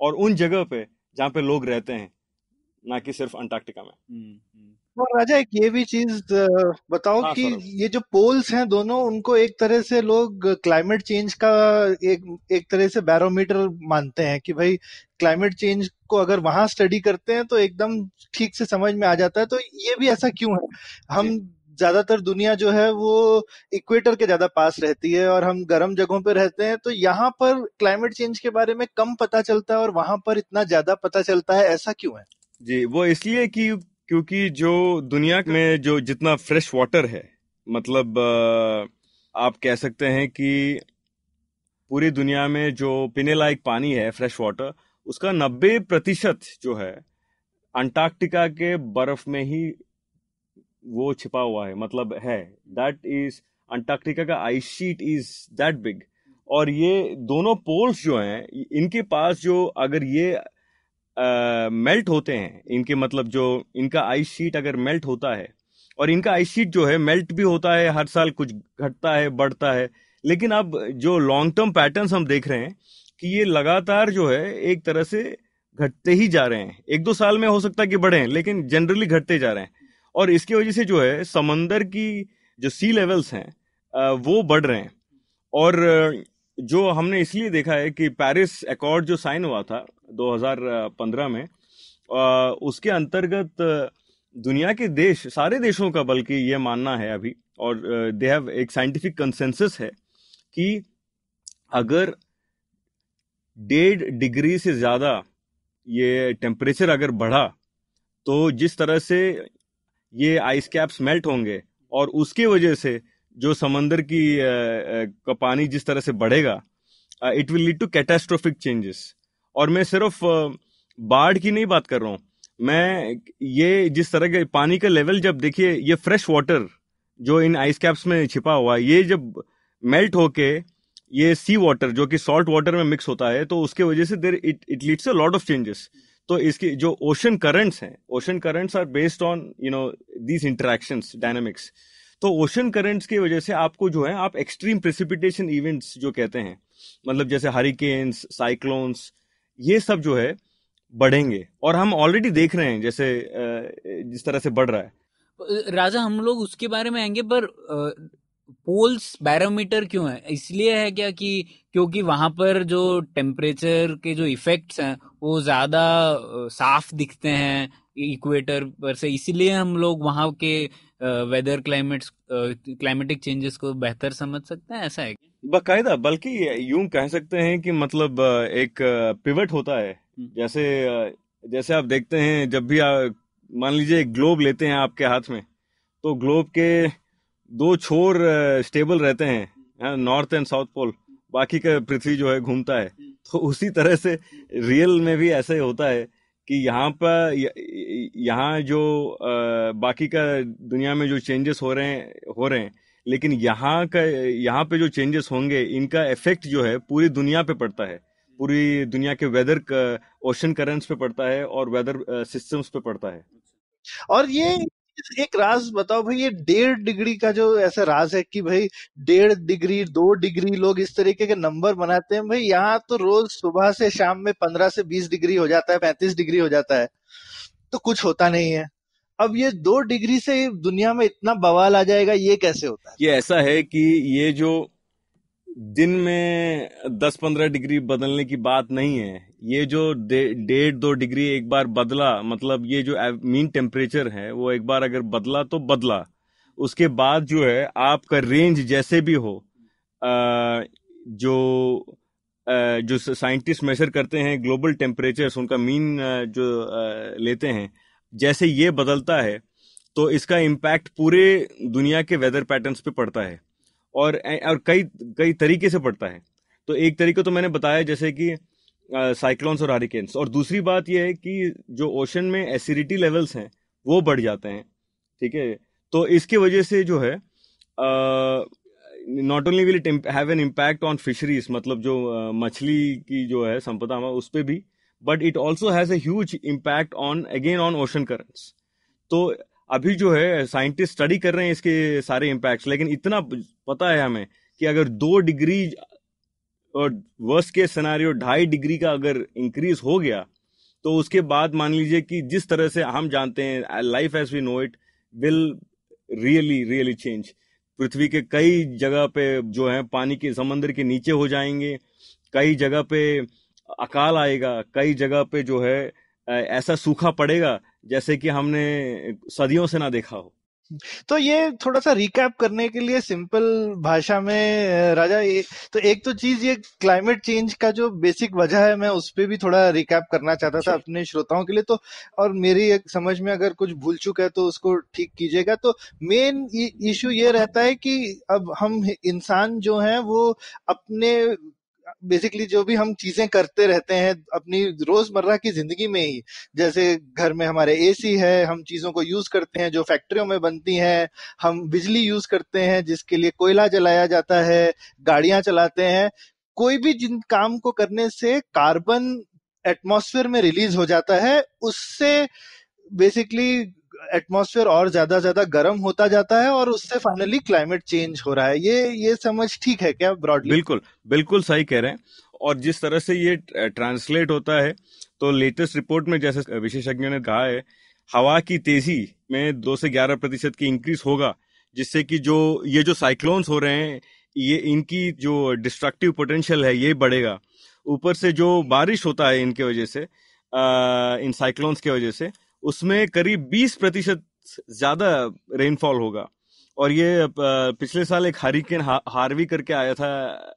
और उन जगह पे जहाँ पे लोग रहते हैं ना कि सिर्फ़ अंटार्कटिका में। हम्म, हम्म। और राजा एक ये भी चीज़ बताओ हाँ, कि ये जो पोल्स हैं दोनों उनको एक तरह से लोग क्लाइमेट चेंज का एक एक तरह से बैरोमीटर मानते हैं कि भाई क्लाइमेट चेंज को अगर वहाँ स्टडी करते हैं तो एकदम ठीक से समझ में आ जाता है। तो ये भी ऐसा क्यों है? हम ज़्यादातर दुनिया जो है वो इक्वेटर के ज़्यादा पास रहती है और हम गर्म जगहों पे रहते हैं तो यहाँ पर क्लाइमेट चेंज के बारे में कम पता चलता है और वहाँ पर इतना ज़्यादा पता चलता है, ऐसा क्यों है? जी, वो इसलिए कि क्योंकि जो दुनिया में जो जितना फ्रेश वाटर है मतलब आप कह सकते हैं कि पूरी दुनिया में जो पीने लायक पानी है, फ्रेश वाटर, उसका नब्बे प्रतिशत जो है अंटार्कटिका के बर्फ़ में ही वो छिपा हुआ है मतलब है। दैट इज़ अंटार्कटिका का ice sheet is that big और ये दोनों पोल्स जो हैं इनके पास जो अगर ये मेल्ट होते हैं, इनके मतलब जो इनका आइस शीट अगर मेल्ट होता है, और इनका आइस शीट जो है मेल्ट भी होता है, हर साल कुछ घटता है, बढ़ता है, लेकिन अब जो लॉन्ग टर्म पैटर्न्स हम देख रहे हैं, कि ये लगातार जो है, एक तरह से घटते ही जा रहे हैं। एक दो साल में हो सकता है कि बढ़े, लेकिन जनरली घटते जा रहे हैं। और इसकी वजह से जो है, समंदर की जो सी लेवल्स हैं वो बढ़ रहे हैं। और, जो हमने इसलिए देखा है कि पेरिस अकॉर्ड जो साइन हुआ था 2015 में उसके अंतर्गत दुनिया के देश, सारे देशों का बल्कि ये मानना है अभी, और दे हैव एक साइंटिफिक कंसेंसस है कि अगर डेढ़ डिग्री से ज़्यादा ये टेम्परेचर अगर बढ़ा तो जिस तरह से ये आइस कैप्स मेल्ट होंगे और उसके वजह से जो समंदर की का पानी जिस तरह से बढ़ेगा it will lead to catastrophic changes और मैं सिर्फ़ बाढ़ की नहीं बात कर रहा हूँ। मैं ये जिस तरह के पानी का लेवल जब देखिए, ये फ्रेश वाटर जो इन आइस कैप्स में छिपा हुआ है ये जब मेल्ट होके ये सी वाटर जो कि सॉल्ट वाटर में मिक्स होता है तो उसके वजह से there it it leads a lot of changes तो इसकी जो ओशन करंट्स हैं ocean currents are based on you know these interactions dynamics तो ओशन करंट्स की वजह से आपको जो है, आप एक्सट्रीम प्रेसिपिटेशन इवेंट्स जो कहते हैं मतलब जैसे हरिकेन्स साइक्लोन्स ये सब जो है, बढ़ेंगे। और हम ऑलरेडी देख रहे हैं, जैसे जिस तरह से बढ़ रहा है। राजा, हम लोग उसके बारे में आएँगे, पर पोल्स बैरोमीटर क्यों है? इसलिए है क्या कि क्योंकि वहाँ पर जो टेम्परेचर के जो इफेक्ट्स हैं वो ज़्यादा साफ़ दिखते हैं इक्वेटर पर से। इसीलिए हम लोग वहाँ के वेदर क्लाइमेट क्लाइमेटिक चेंजेस को बेहतर समझ सकते हैं ऐसा है बाकायदा बल्कि यूँ कह सकते हैं कि मतलब एक पिवट होता है। हम्म। जैसे जैसे आप देखते हैं जब भी मान लीजिए ग्लोब लेते हैं आपके हाथ में तो ग्लोब के दो छोर स्टेबल रहते हैं नॉर्थ एंड साउथ पोल बाकी का पृथ्वी जो है घूमता है। तो उसी तरह से रियल में भी ऐसे होता है कि यहाँ पर यहाँ जो बाकी का दुनिया में जो चेंजेस हो रहे हैं, हो रहे हैं, लेकिन यहाँ का, यहाँ पे जो चेंजेस होंगे, इनका इफ़ेक्ट जो है पूरी दुनिया पे पड़ता है। पूरी दुनिया के वेदर ओशन करंट्स पे पड़ता है और वेदर सिस्टम्स पे पड़ता है। और ये एक राज बताओ भाई, ये डेढ़ डिग्री का जो ऐसा राज है कि भाई डेढ़ डिग्री, दो डिग्री लोग इस तरीके के नंबर बनाते हैं। भाई यहाँ तो रोज सुबह से शाम में पंद्रह से बीस डिग्री हो जाता है, पैंतीस डिग्री हो जाता है तो कुछ होता नहीं है। अब ये दो डिग्री से दुनिया में इतना बवाल आ जाएगा, ये कैसे होता है? ये ऐसा है कि ये जो दिन में दस पंद्रह डिग्री बदलने की बात नहीं है। ये जो डेढ़ दो डिग्री एक बार बदला मतलब ये जो मीन टेम्परेचर है वो एक बार अगर बदला तो बदला। उसके बाद जो है आपका रेंज जैसे भी हो आ, जो आ, जो साइंटिस्ट मेजर करते हैं ग्लोबल टेम्परेचर उनका मीन जो आ, लेते हैं जैसे ये बदलता है तो इसका इम्पैक्ट पूरे दुनिया के वेदर पैटर्न्स पे पड़ता है। और और कई कई तरीके से पड़ता है। तो एक तरीका तो मैंने बताया जैसे कि साइक्लोन्स और हरिकेन्स और दूसरी बात यह है कि जो ओशन में एसिडिटी लेवल्स हैं वो बढ़ जाते हैं। ठीक है? तो इसके वजह से जो है not only will it have an impact on fisheries मतलब जो uh, मछली की जो है संपदा उस पर भी but it also has a huge impact on again on ocean currents तो अभी जो है साइंटिस्ट स्टडी कर रहे हैं इसके सारे इम्पैक्ट्स लेकिन इतना पता है हमें कि अगर दो डिग्री और वर्स्ट के सिनारियो ढाई डिग्री का अगर इंक्रीज हो गया तो उसके बाद मान लीजिए कि जिस तरह से हम जानते हैं life as we know it will really really change पृथ्वी के कई जगह पे जो है, पानी के समंदर के नीचे हो जाएँगे, कई जगह पे अकाल आएगा, कई जगह पे जो है ऐसा सूखा पड़ेगा जैसे कि हमने सदियों से ना देखा हो। तो ये थोड़ा सा रिकैप करने के लिए सिंपल भाषा में राजा ये तो एक तो चीज़ ये क्लाइमेट चेंज का जो बेसिक वजह है मैं उस पर भी थोड़ा रिकैप करना चाहता था अपने श्रोताओं के लिए। तो और मेरी एक समझ में अगर कुछ भूल चुका है तो उसको ठीक कीजिएगा। तो मेन इशू ये रहता है कि अब हम इंसान जो है वो अपने बेसिकली जो भी हम चीज़ें करते रहते हैं अपनी रोज़मर्रा की ज़िंदगी में ही, जैसे घर में हमारे एसी है, हम चीज़ों को यूज़ करते हैं जो फैक्ट्रियों में बनती हैं, हम बिजली यूज़ करते हैं जिसके लिए कोयला जलाया जाता है, गाड़ियाँ चलाते हैं, कोई भी जिन काम को करने से कार्बन एटमॉस्फेयर में रिलीज़ हो जाता है, उससे बेसिकली एटमॉस्फेयर और ज़्यादा ज़्यादा गर्म होता जाता है और उससे फाइनली क्लाइमेट चेंज हो रहा है। ये ये समझ ठीक है क्या ब्रॉडली बिल्कुल बिल्कुल सही कह रहे हैं। और जिस तरह से ये ट्रांसलेट होता है तो लेटेस्ट रिपोर्ट में जैसे विशेषज्ञों ने कहा है हवा की तेज़ी में दो से ग्यारह प्रतिशत की इंक्रीज होगा जिससे कि जो ये जो साइक्लोन्स हो रहे हैं ये इनकी जो डिस्ट्रक्टिव पोटेंशियल है ये बढ़ेगा। ऊपर से जो बारिश होता है इनके वजह से आ, इन साइक्लोन्स की वजह से उसमें करीब 20 प्रतिशत ज़्यादा रेनफॉल होगा। और ये पिछले साल एक हरिकेन हार्वी करके आया था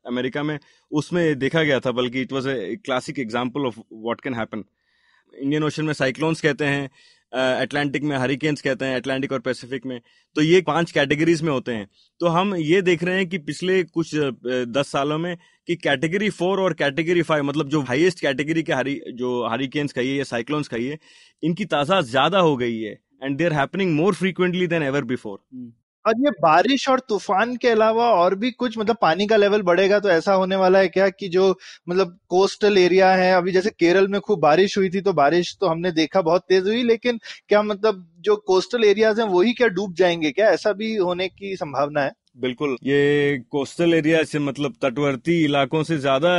अमेरिका में, उसमें देखा गया था, बल्कि it was a classic example of what can happen Indian Ocean में साइक्लोन्स कहते हैं अटलांटिक में हरिकेन्स कहते हैं अटलांटिक और पैसिफिक में। तो ये पाँच कैटेगरीज में होते हैं। तो हम ये देख रहे हैं कि पिछले कुछ दस सालों में कि कैटेगरी फोर और कैटेगरी फाइव मतलब जो हाईएस्ट कैटेगरी के हरी, जो हरिकेन्स कहिए या साइक्लोन्स कहिए इनकी ताज़ा ज़्यादा हो गई है। And they are happening more frequently than ever before और ये बारिश और तूफ़ान के अलावा और भी कुछ मतलब पानी का लेवल बढ़ेगा तो ऐसा होने वाला है क्या कि जो मतलब कोस्टल एरिया है, अभी जैसे केरल में खूब बारिश हुई थी तो बारिश तो हमने देखा बहुत तेज हुई, लेकिन क्या मतलब जो कोस्टल एरियाज़ हैं वही क्या डूब जाएँगे क्या? ऐसा भी होने की संभावना है। बिल्कुल, ये कोस्टल एरिया से मतलब तटवर्ती इलाकों से ज़्यादा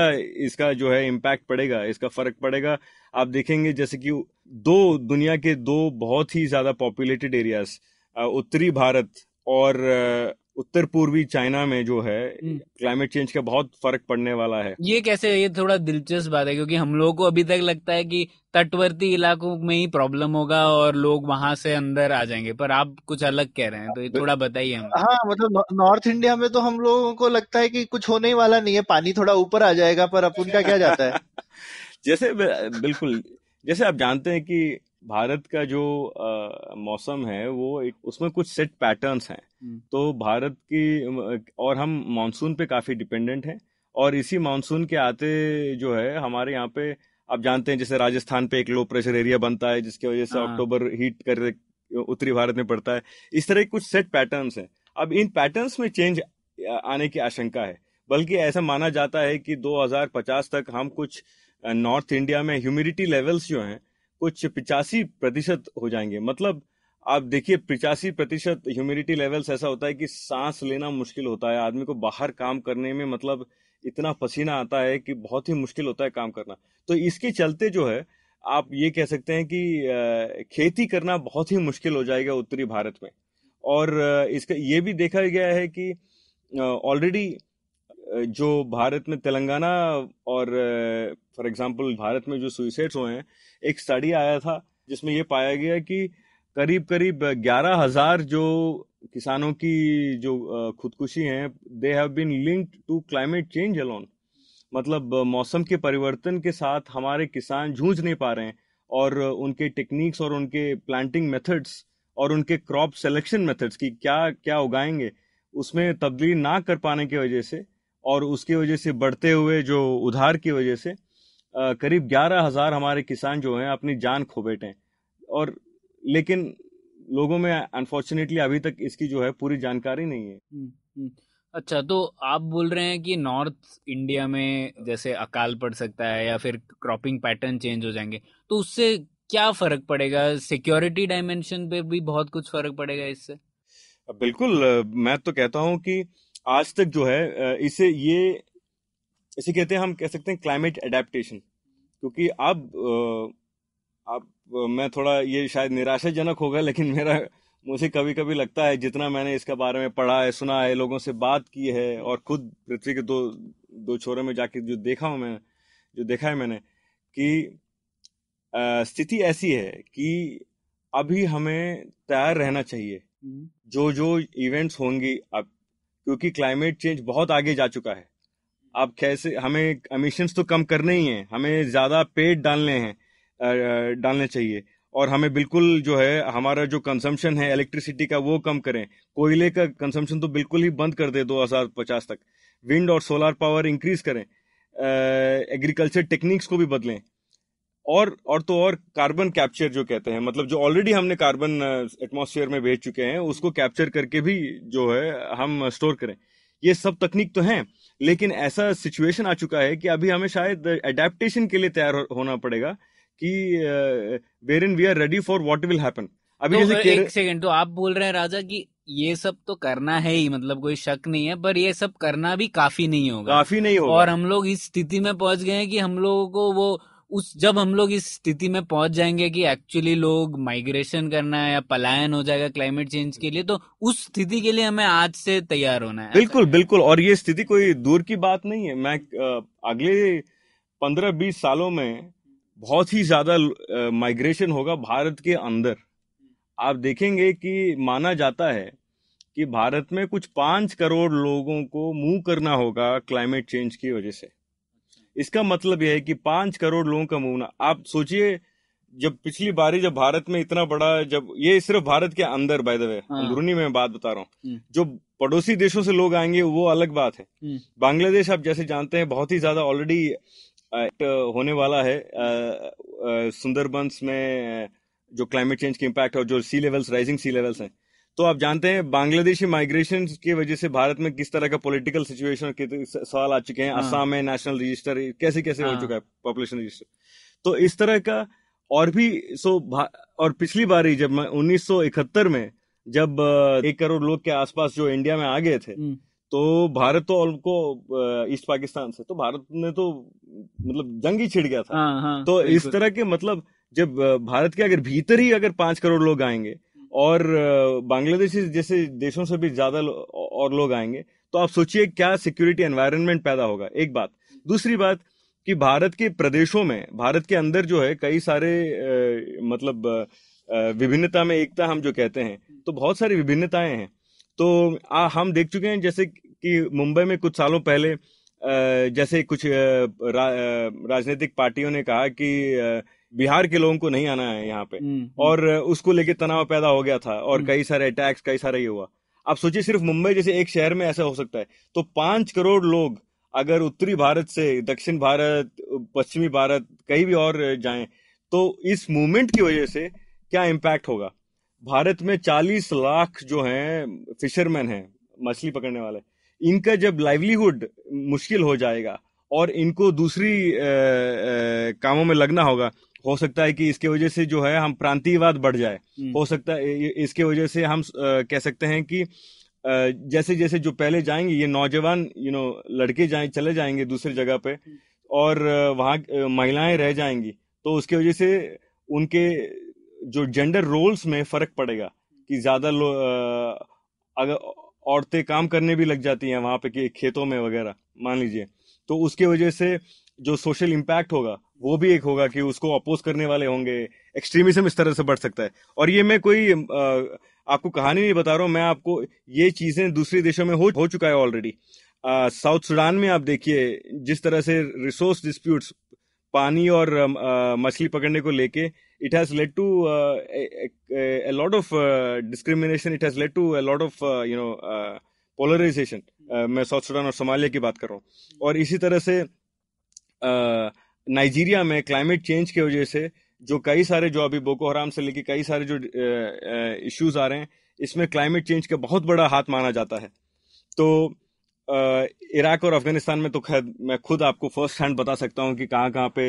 इसका जो है इम्पैक्ट पड़ेगा, इसका फ़र्क पड़ेगा। आप देखेंगे जैसे कि दो, दुनिया के दो बहुत ही ज़्यादा पॉपुलेटेड एरियाज़ उत्तरी भारत और उत्तर पूर्वी चाइना में जो है क्लाइमेट हम्म। चेंज का बहुत फ़र्क पड़ने वाला है। ये कैसे ये थोड़ा दिलचस्प बात है क्योंकि हम लोगों को अभी तक लगता है कि तटवर्ती इलाकों में ही प्रॉब्लम होगा और लोग वहाँ से अंदर आ जाएँगे पर आप कुछ अलग कह रहे हैं तो ये थोड़ा बताइए हम। हाँ मतलब नॉर्थ इंडिया में तो हम लोगों को लगता है कि कुछ होने वाला नहीं है पानी थोड़ा ऊपर आ जाएगा पर अपन का क्या जाता है? [laughs] जैसे बिल्कुल जैसे आप जानते हैं कि भारत का जो आ, मौसम है वो एक उसमें कुछ सेट पैटर्न्स हैं। हम्म। तो भारत की और हम मानसून पे काफ़ी डिपेंडेंट हैं। और इसी मानसून के आते जो है हमारे यहाँ पे आप जानते हैं जैसे राजस्थान पे एक लो प्रेशर एरिया बनता है जिसकी वजह से हाँ। अक्टूबर हीट कर उत्तरी भारत में पड़ता है। इस तरह कुछ सेट पैटर्न्स हैं। अब इन पैटर्न्स में चेंज आने की आशंका है। बल्कि ऐसा माना जाता है कि 2050 तक हम कुछ नॉर्थ इंडिया में ह्यूमिडिटी लेवल्स जो हैं कुछ पिचासी प्रतिशत हो जाएँगे। मतलब आप देखिए, पिचासी प्रतिशत ह्यूमिडिटी लेवल्स ऐसा होता है कि सांस लेना मुश्किल होता है। आदमी को बाहर काम करने में मतलब इतना पसीना आता है कि बहुत ही मुश्किल होता है काम करना। तो इसके चलते जो है, आप ये कह सकते हैं कि खेती करना बहुत ही मुश्किल हो जाएगा उत्तरी भारत में। और इसका ये भी देखा गया है कि ऑलरेडी जो भारत में तेलंगाना और फॉर एग्जांपल भारत में जो सुइसाइड्स हुए हैं, एक स्टडी आया था, जिसमें ये पाया गया कि करीब करीब ग्यारह हज़ार जो किसानों की जो खुदकुशी हैं they have been linked to climate change alone मतलब मौसम के परिवर्तन के साथ हमारे किसान जूझ नहीं पा रहे हैं, और उनके टेक्निक्स और उनके प्लांटिंग मेथड्स और उनके क्रॉप सिलेक्शन मेथड्स की क्या क्या उगाएँगे, उसमें तब्दीली ना कर पाने की वजह से और उसकी वजह से बढ़ते हुए जो उधार की वजह से करीब ग्यारह हज़ार हमारे किसान जो हैं अपनी जान खो बैठे हैं। और लेकिन लोगों में अनफॉर्चुनेटली अभी तक इसकी जो है पूरी जानकारी नहीं है। हम्म, हम्म। अच्छा तो आप बोल रहे हैं कि नॉर्थ इंडिया में जैसे अकाल पड़ सकता है या फिर क्रॉपिंग पैटर्न चेंज हो जाएँगे तो उससे क्या फ़र्क पड़ेगा? सिक्योरिटी डायमेंशन पे भी बहुत कुछ फ़र्क पड़ेगा इससे? बिल्कुल मैं तो कहता हूँ कि आज तक जो है इसे ये इसे कहते हैं हम कह सकते हैं क्लाइमेट एडेप्टेशन क्योंकि अब अब मैं थोड़ा ये शायद निराशाजनक होगा लेकिन मेरा मुझे कभी कभी लगता है जितना मैंने इसके बारे में पढ़ा है सुना है लोगों से बात की है और खुद पृथ्वी के दो दो छोरों में जाके जो देखा हूँ मैं जो देखा है मैंने कि स्थिति ऐसी है कि अभी हमें तैयार रहना चाहिए। जो जो इवेंट्स होंगी अब क्योंकि क्लाइमेट चेंज बहुत आगे जा चुका है। आप कैसे, हमें एमिशंस तो कम करने ही हैं, हमें ज़्यादा पेड़ डालने हैं डालने चाहिए। और हमें बिल्कुल जो है, हमारा जो कंजम्पशन है इलेक्ट्रिसिटी का वो कम करें। कोयले का कंजम्पशन तो बिल्कुल ही बंद कर दे 2050 तक। विंड और सोलर पावर इंक्रीज करें। एग्रीकल्चर टेक्निक्स को भी बदलें। और और तो और कार्बन कैप्चर जो कहते हैं मतलब जो ऑलरेडी हमने कार्बन एटमॉस्फेयर में भेज चुके हैं उसको कैप्चर करके भी जो है हम स्टोर करें। ये सब तकनीक तो हैं लेकिन ऐसा सिचुएशन आ चुका है कि अभी हमें शायद एडेप्टेशन के लिए तैयार होना पड़ेगा कि wherein we are ready for what will happen अभी तो जैसे एक सेकंड तो आप बोल रहे हैं राजा कि ये सब तो करना है ही मतलब कोई शक नहीं है पर ये सब करना भी काफ़ी नहीं होगा। काफ़ी नहीं होगा। और हम लोग इस स्थिति में पहुँच गए हैं कि हम लोगों को वो उस जब हम लोग इस स्थिति में पहुँच जाएँगे कि एक्चुअली लोग माइग्रेशन करना है या पलायन हो जाएगा क्लाइमेट चेंज के लिए तो उस स्थिति के लिए हमें आज से तैयार होना है बिल्कुल बिल्कुल। और ये स्थिति कोई दूर की बात नहीं है। मैं अगले पंद्रह बीस सालों में बहुत ही ज़्यादा माइग्रेशन होगा भारत के अंदर। आप देखेंगे कि माना जाता है कि भारत में कुछ पाँच करोड़ लोगों को मूव करना होगा क्लाइमेट चेंज की वजह से। इसका मतलब यह है कि पाँच करोड़ लोगों का मूवना आप सोचिए जब पिछली बारी जब भारत में इतना बड़ा जब ये सिर्फ़ भारत के अंदर बाय द वे। अंदरूनी में बात बता रहा हम्म। हूँ जो पड़ोसी देशों से लोग आएँगे वो अलग बात है। हम्म, बांग्लादेश आप जैसे जानते हैं बहुत ही ज़्यादा ऑलरेडी होने वाला है। सुंदरबंस में जो क्लाइमेट चेंज के इम्पैक्ट और जो sea levels rising sea levels हैं। तो आप जानते हैं बांग्लादेशी माइग्रेशन की वजह से भारत में किस तरह का पॉलिटिकल सिचुएशन के सवाल आ चुके हैं। हाँ। असम में नेशनल रजिस्टर कैसे कैसे हो हाँ। चुका है पॉपुलेशन रजिस्टर तो इस तरह का और भी सो और पिछली बार ही जब मैं 1971 में जब एक करोड़ लोग के आसपास जो इंडिया में आ गए थे हम्म, तो भारत तो उनको ईस्ट पाकिस्तान से तो भारत ने तो मतलब जंग ही छिड़ गया था। हाँ हाँ तो इस तरह के मतलब जब भारत के अगर भीतर ही अगर पाँच करोड़ लोग आएँगे और बांग्लादेश जैसे देशों से भी ज़्यादा लो- और लोग आएँगे तो आप सोचिए क्या सिक्योरिटी एनवायरनमेंट पैदा होगा। एक बात। दूसरी बात कि भारत के प्रदेशों में भारत के अंदर जो है कई सारे मतलब विभिन्नता में एकता हम जो कहते हैं तो बहुत सारी विभिन्नताएँ हैं। तो आ, हम देख चुके हैं जैसे कि मुंबई में कुछ सालों पहले जैसे कुछ रा, राजनीतिक पार्टियों ने कहा कि बिहार के लोगों को नहीं आना है यहाँ पे। हम्म, और उसको लेके तनाव पैदा हो गया था और हम्म। कई सारे अटैक्स कई सारे ये हुआ। आप सोचिए सिर्फ़ मुंबई जैसे एक शहर में ऐसा हो सकता है। तो पाँच करोड़ लोग अगर उत्तरी भारत से दक्षिण भारत पश्चिमी भारत कहीं भी और जाएँ तो इस मूवमेंट की वजह से क्या इम्पैक्ट होगा? भारत में 40 लाख जो हैं फिशरमैन हैं मछली पकड़ने वाले इनका जब लाइवलीहुड मुश्किल हो जाएगा और इनको दूसरी अ, अ, कामों में लगना होगा हो सकता है कि इसके वजह से जो है हम प्रांतीयवाद बढ़ जाए। हम्म, हो सकता है इसके वजह से हम कह सकते हैं कि जैसे जैसे जो पहले जाएँगे ये नौजवान यू नो लड़के जाए चले जाएँगे दूसरी जगह पे और अ, वहाँ महिलाएँ रह जाएँगी तो उसकी वजह से उनके जो जेंडर रोल्स में फ़र्क पड़ेगा कि ज़्यादा अगर औरतें काम करने भी लग जाती हैं वहाँ पे कि खेतों में वगैरह मान लीजिए। तो उसके वजह से जो सोशल इम्पैक्ट होगा वो भी एक होगा कि उसको अपोज करने वाले होंगे। एक्सट्रीमिज्म इस तरह से बढ़ सकता है। और ये मैं कोई अ, आपको कहानी नहीं बता रहा हूँ मैं आपको ये चीज़ें दूसरे देशों में हो हो चुका है ऑलरेडी साउथ सुडान में आप देखिए जिस तरह से रिसोर्स डिस्प्यूट्स पानी और मछली पकड़ने को लेके it has led to has led to a lot of uh, you know uh, polarization uh, मैं साउथ सुडान और सोमालिया की बात कर रहा हूँ। और इसी तरह से नाइजीरिया में क्लाइमेट चेंज की वजह से जो कई सारे जो अभी बोको हराम से लेके कई सारे जो इश्यूज़ आ रहे हैं, इसमें क्लाइमेट चेंज का बहुत बड़ा हाथ माना जाता है। तो इराक और अफ़गानिस्तान में तो खैर, मैं खुद आपको फ़र्स्ट हैंड बता सकता हूँ कि कहाँ कहाँ पे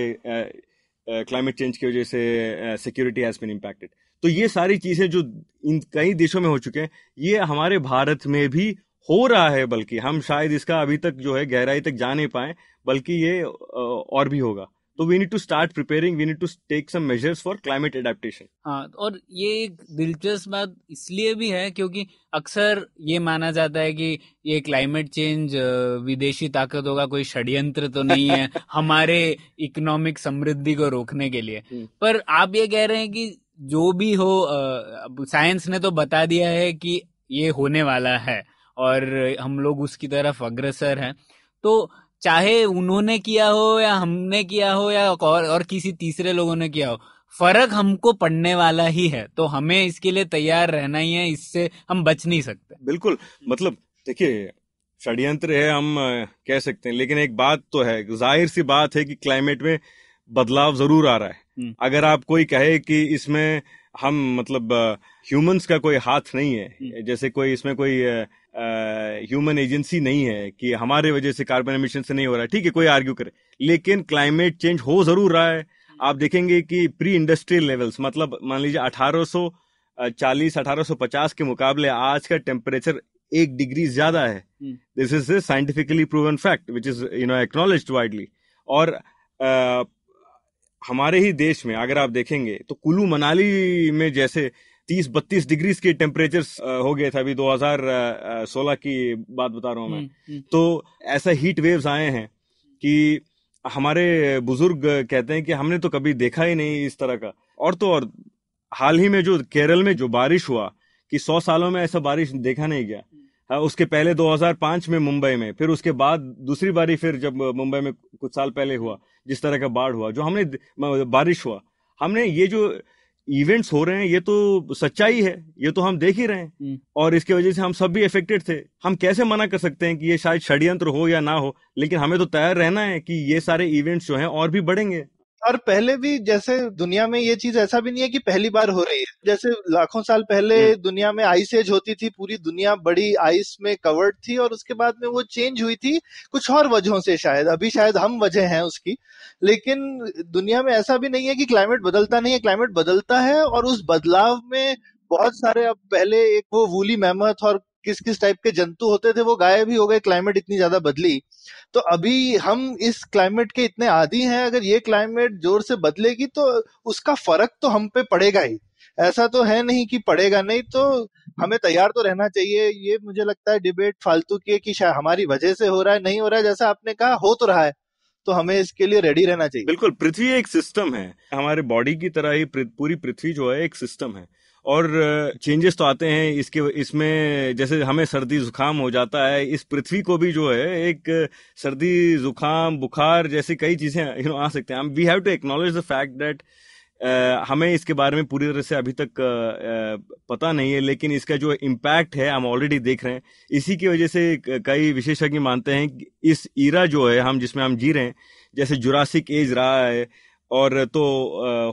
क्लाइमेट चेंज की वजह से सिक्योरिटी हैज़ बिन इम्पैक्टेड तो ये सारी चीज़ें जो इन कई देशों में हो चुके हैं, ये हमारे भारत में भी हो रहा है बल्कि हम शायद इसका अभी तक जो है गहराई तक जा नहीं पाए बल्कि ये और भी होगा। तो we need to start preparing we need to take some measures for climate adaptation हाँ और ये एक दिलचस्प बात इसलिए भी है क्योंकि अक्सर ये माना जाता है कि ये क्लाइमेट चेंज विदेशी ताकत होगा कोई षड्यंत्र तो नहीं है [laughs] हमारे इकोनॉमिक समृद्धि को रोकने के लिए। हम्म। पर आप ये कह रहे हैं कि जो भी हो साइंस ने तो बता दिया है कि ये होने वाला है। और हम लोग उसकी तरफ़ अग्रसर हैं तो चाहे उन्होंने किया हो या हमने किया हो या और, और किसी तीसरे लोगों ने किया हो फ़र्क हमको पड़ने वाला ही है तो हमें इसके लिए तैयार रहना ही है इससे हम बच नहीं सकते बिल्कुल मतलब देखिए षड्यंत्र है हम कह सकते हैं लेकिन एक बात तो है ज़ाहिर सी बात है कि क्लाइमेट में बदलाव ज़रूर आ रहा है हम्म। अगर आप कोई कहे कि इसमें हम मतलब ह्यूमंस का कोई हाथ नहीं है हम्म। जैसे कोई इसमें कोई ह्यूमन एजेंसी नहीं है कि हमारे वजह से कार्बन एमिशन से नहीं हो रहा है। ठीक है कोई आर्ग्यू करे लेकिन क्लाइमेट चेंज हो ज़रूर रहा है। आप देखेंगे कि प्री इंडस्ट्रियल लेवल्स मतलब मान लीजिए 1840 1850 के मुकाबले आज का टेम्परेचर एक डिग्री ज़्यादा है। हम्म। This is a scientifically proven fact which is you know acknowledge widely और अ, हमारे ही देश में अगर आप देखेंगे तो कुल्लू मनाली में जैसे 30-32 डिग्री के टेम्परेचर हो गए थे अभी 2016 की बात बता रहा हूँ मैं। हम्म, हम्म, तो ऐसा हीट वेव्स आए हैं कि हमारे बुज़ुर्ग कहते हैं कि हमने तो कभी देखा ही नहीं इस तरह का। और तो और हाल ही में जो केरल में जो बारिश हुआ कि सौ सालों में ऐसा बारिश देखा नहीं गया। उसके पहले 2005 में मुंबई में फिर उसके बाद दूसरी बारी फिर जब मुंबई में कुछ साल पहले हुआ जिस तरह का बाढ़ हुआ जो हमने बारिश हुआ। हमने ये जो इवेंट्स हो रहे हैं ये तो सच्चाई है ये तो हम देख ही रहे हैं। हम्म। और इसके वजह से हम सब भी इफेक्टेड थे। हम कैसे मना कर सकते हैं कि ये शायद षड्यंत्र हो या ना हो लेकिन हमें तो तैयार रहना है कि ये सारे इवेंट्स जो हैं और भी बढ़ेंगे। और पहले भी जैसे दुनिया में ये चीज़ ऐसा भी नहीं है कि पहली बार हो रही है। जैसे लाखों साल पहले हम्म। दुनिया में आइस एज होती थी पूरी दुनिया बड़ी आइस में कवर्ड थी और उसके बाद में वो चेंज हुई थी कुछ और वजहों से शायद। अभी शायद हम वजह हैं उसकी। लेकिन दुनिया में ऐसा भी नहीं है कि क्लाइमेट बदलता नहीं है। क्लाइमेट बदलता है और उस बदलाव में बहुत सारे अब पहले एक वो वूली मेहमत और किस किस टाइप के जंतु होते थे, वो गायब ही हो गए क्लाइमेट इतनी ज़्यादा बदली। तो अभी हम इस क्लाइमेट के इतने आदि हैं, अगर ये क्लाइमेट ज़ोर से बदलेगी तो उसका फ़र्क तो हम पे पड़ेगा ही। ऐसा तो है नहीं कि पड़ेगा नहीं तो हमें तैयार तो रहना चाहिए। ये मुझे लगता है डिबेट फालतू की है कि शायद हमारी वजह से हो रहा है, नहीं हो रहा है, जैसा आपने कहा, हो तो रहा है। तो हमें इसके लिए रेडी रहना चाहिए। बिल्कुल, पृथ्वी एक सिस्टम है। हमारे बॉडी की तरह ही पूरी पृथ्वी जो है, एक सिस्टम है। और चेंजेस तो आते हैं, इसके, इसमें जैसे हमें सर्दी जुकाम हो जाता है, इस पृथ्वी को भी जो है, एक, सर्दी जुकाम, बुखार जैसी कई चीज़ें यू नो आ सकते हैं। We have to acknowledge the fact that हमें इसके बारे में पूरी तरह से अभी तक पता नहीं है, लेकिन इसका जो इम्पैक्ट है, हम ऑलरेडी देख रहे हैं। इसी की वजह से कई विशेषज्ञ मानते हैं कि इस ईरा जो है, हम, जिसमें हम जी रहे हैं, जैसे जुरासिक एज रहा है और तो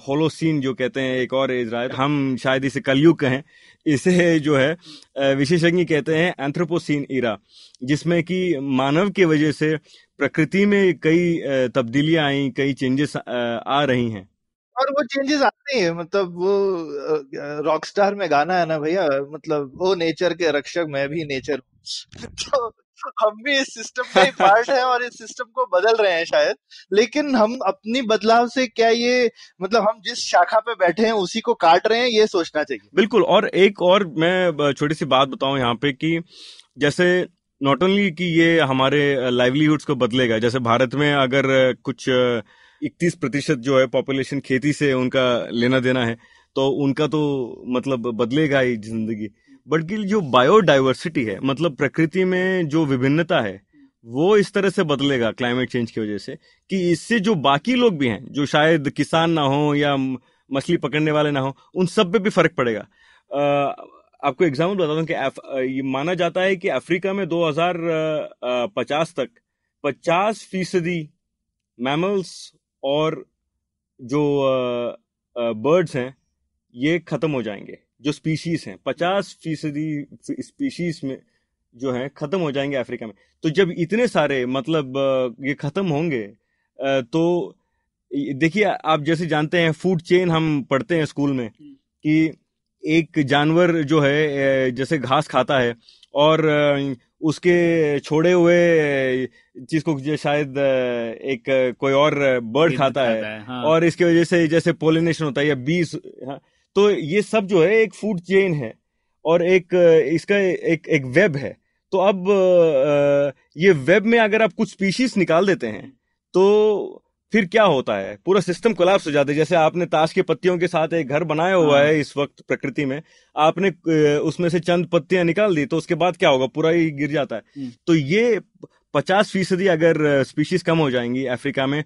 होलोसीन जो कहते हैं एक और है हम शायद इसे कलयुग कहें, इसे जो है विशेषज्ञ कहते हैं एंथ्रोपोसीन ईरा, जिसमें कि मानव के वजह से प्रकृति में कई तब्दीलियाँ आई, कई चेंजेस आ रही हैं। और वो चेंजेस आते हैं मतलब वो रॉक स्टार में गाना है ना भैया मतलब वो नेचर के रक्षक, मैं भी नेचर [laughs] तो हम भी इस सिस्टम का ही पार्ट है और इस सिस्टम को बदल रहे हैं शायद। लेकिन हम अपनी बदलाव से क्या ये मतलब हम जिस शाखा पे बैठे हैं, उसी को काट रहे हैं, ये सोचना चाहिए। बिल्कुल, और एक और मैं छोटी सी बात बताऊँ यहाँ पे कि जैसे नॉट ओनली कि ये हमारे लाइवलीहुड्स को बदलेगा, जैसे भारत में अगर कुछ इकतीस प्रतिशत जो है पॉपुलेशन खेती से उनका लेना देना है तो उनका तो मतलब बदलेगा ही ज़िंदगी। बल्कि जो बायोडाइवर्सिटी है मतलब प्रकृति में जो विभिन्नता है वो इस तरह से बदलेगा क्लाइमेट चेंज की वजह से कि इससे जो बाकी लोग भी हैं जो शायद किसान ना हो या मछली पकड़ने वाले ना हो उन सब पे भी फ़र्क पड़ेगा। अ, आपको एग्ज़ाम्पल बता हूँ कि अफ, ये माना जाता है कि अफ्रीका में 2050 तक 50 फ़ीसदी मैमल्स और जो बर्ड्स हैं ये खत्म हो जाएँगे। जो स्पीशीज हैं 50 फ़ीसदी स्पीशीज में जो है खत्म हो जाएँगे अफ्रीका में तो जब इतने सारे मतलब ये खत्म होंगे तो देखिए आप जैसे जानते हैं फ़ूड चेन हम पढ़ते हैं स्कूल में कि एक जानवर जो है जैसे घास खाता है और उसके छोड़े हुए चीज़ को शायद एक कोई और बर्ड खाता है, है हाँ। और इसकी वजह से जैसे पोलिनेशन होता है या बीस हाँ, तो ये सब जो है एक फ़ूड चेन है और एक इसका एक एक वेब है। तो अब ये वेब में अगर आप कुछ स्पीशीज निकाल देते हैं तो फिर क्या होता है? पूरा सिस्टम कोलैप्स हो जाता है। जैसे आपने ताश के पत्तियों के साथ एक घर बनाया हुआ हाँ। है इस वक्त प्रकृति में आपने उसमें से चंद पत्तियाँ निकाल दी तो उसके बाद क्या होगा? पूरा ही गिर जाता है। तो ये पचास फ़ीसदी अगर स्पीशीज कम हो जाएँगी अफ्रीका में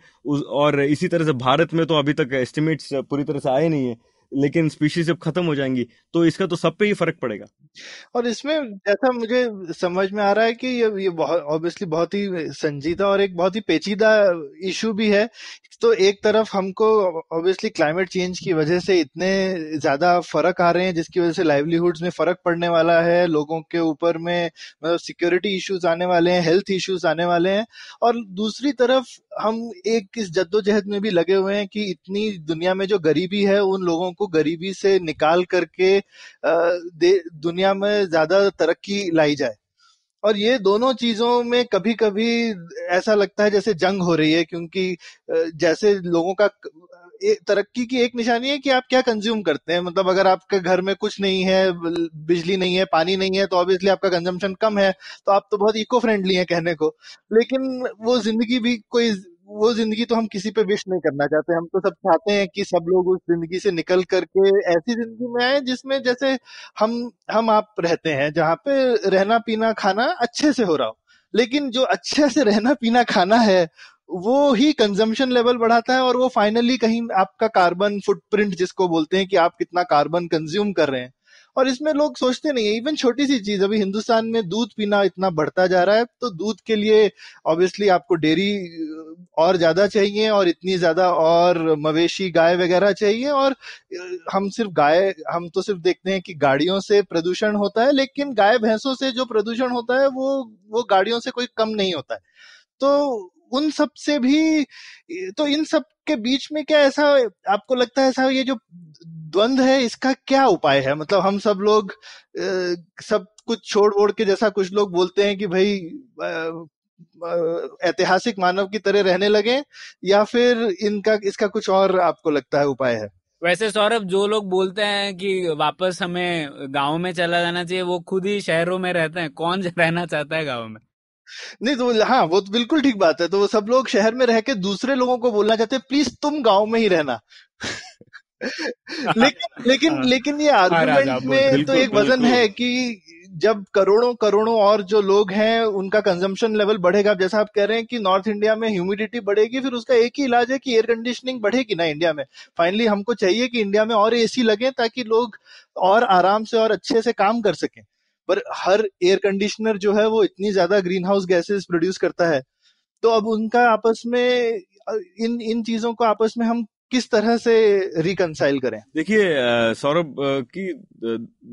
और इसी तरह से भारत में तो अभी तक एस्टिमेट्स पूरी तरह से आए नहीं है। लेकिन स्पीशीज जब खत्म हो जाएँगी तो इसका तो सब पे ही फ़र्क पड़ेगा। और इसमें जैसा मुझे समझ में आ रहा है कि ये ये बहुत ऑब्वियसली बहुत ही संजीदा और एक बहुत ही पेचीदा इशू भी है। तो एक तरफ़ हमको ऑब्वियसली क्लाइमेट चेंज की वजह से इतने ज़्यादा फ़र्क आ रहे हैं, जिसकी वजह से लाइवलीहुड्स में फ़र्क पड़ने वाला है, लोगों के ऊपर में मतलब सिक्योरिटी इश्यूज़ आने वाले हैं हेल्थ इश्यूज़ आने वाले हैं। और दूसरी तरफ़ हम एक इस जद्दोजहद में भी लगे हुए हैं कि इतनी दुनिया में जो गरीबी है, उन लोगों को गरीबी से निकाल करके दुनिया में ज़्यादा तरक्की लाई जाए। और ये दोनों चीज़ों में कभी कभी ऐसा लगता है जैसे जंग हो रही है, क्योंकि जैसे लोगों का तरक्की की एक निशानी है कि आप क्या कंज्यूम करते हैं? मतलब अगर आपके घर में कुछ नहीं है बिजली नहीं है, पानी नहीं है तो ऑब्वियसली आपका कंजम्पशन कम है तो आप तो बहुत इको फ्रेंडली हैं कहने को। लेकिन वो ज़िंदगी भी कोई वो ज़िंदगी तो हम किसी पे विश नहीं करना चाहते। हम तो सब चाहते हैं कि सब लोग उस ज़िंदगी से निकल करके ऐसी ज़िंदगी में आए जिसमें जैसे हम हम आप रहते हैं, जहाँ पे रहना पीना खाना अच्छे से हो रहा हो। लेकिन जो अच्छे से रहना पीना खाना है, वो ही कंजम्पशन लेवल बढ़ाता है और वो फाइनली कहीं आपका कार्बन फुटप्रिंट जिसको बोलते हैं कि आप कितना कार्बन कंज्यूम कर रहे हैं। और इसमें लोग सोचते नहीं है। इवन छोटी सी चीज़, अभी हिंदुस्तान में दूध पीना इतना बढ़ता जा रहा है तो दूध के लिए ऑब्वियसली आपको डेयरी और ज़्यादा चाहिए और इतनी ज़्यादा और मवेशी, गाय वगैरह चाहिए और हम सिर्फ़ गाय, हम तो सिर्फ़ देखते हैं कि गाड़ियों से प्रदूषण होता है, लेकिन गाय भैंसों से जो प्रदूषण होता है, वो वो गाड़ियों से कोई कम नहीं होता है। तो उन सबसे भी तो इन सब के बीच में क्या ऐसा आपको लगता है ऐसा ये जो द्वंद है इसका क्या उपाय है? मतलब हम सब लोग सब कुछ छोड़ ओड़ के जैसा कुछ लोग बोलते हैं कि भाई ऐतिहासिक मानव की तरह रहने लगे या फिर इनका इसका कुछ और आपको लगता है उपाय है? वैसे सौरभ जो लोग बोलते हैं कि वापस हमें गाँव में चला जाना चाहिए वो खुद ही शहरों में रहते हैं। कौन [laughs] रहना चाहता है गाँव में? नहीं तो हाँ वो तो बिल्कुल ठीक बात है। तो वो सब लोग शहर में रह के दूसरे लोगों को बोलना चाहते हैं प्लीज़ तुम गाँव में ही रहना। [laughs] [laughs] लेकिन लेकिन हाँ। लेकिन ये आर्गुमेंट हाँ, में तो एक वज़न है कि जब करोड़ों करोड़ों और जो लोग हैं उनका कंजम्पशन लेवल बढ़ेगा। जैसा आप कह रहे हैं कि नॉर्थ इंडिया में ह्यूमिडिटी बढ़ेगी फिर उसका एक ही इलाज है कि एयर कंडीशनिंग बढ़ेगी ना इंडिया में। फाइनली हमको चाहिए कि इंडिया में और एसी लगे ताकि लोग और आराम से और अच्छे से काम कर सकें। पर हर एयर कंडीशनर जो है वो इतनी ज़्यादा ग्रीन हाउस गैसेस प्रोड्यूस करता है। तो अब उनका आपस में इन इन चीज़ों को आपस में हम किस तरह से रिकनसाइल करें? देखिए सौरभ की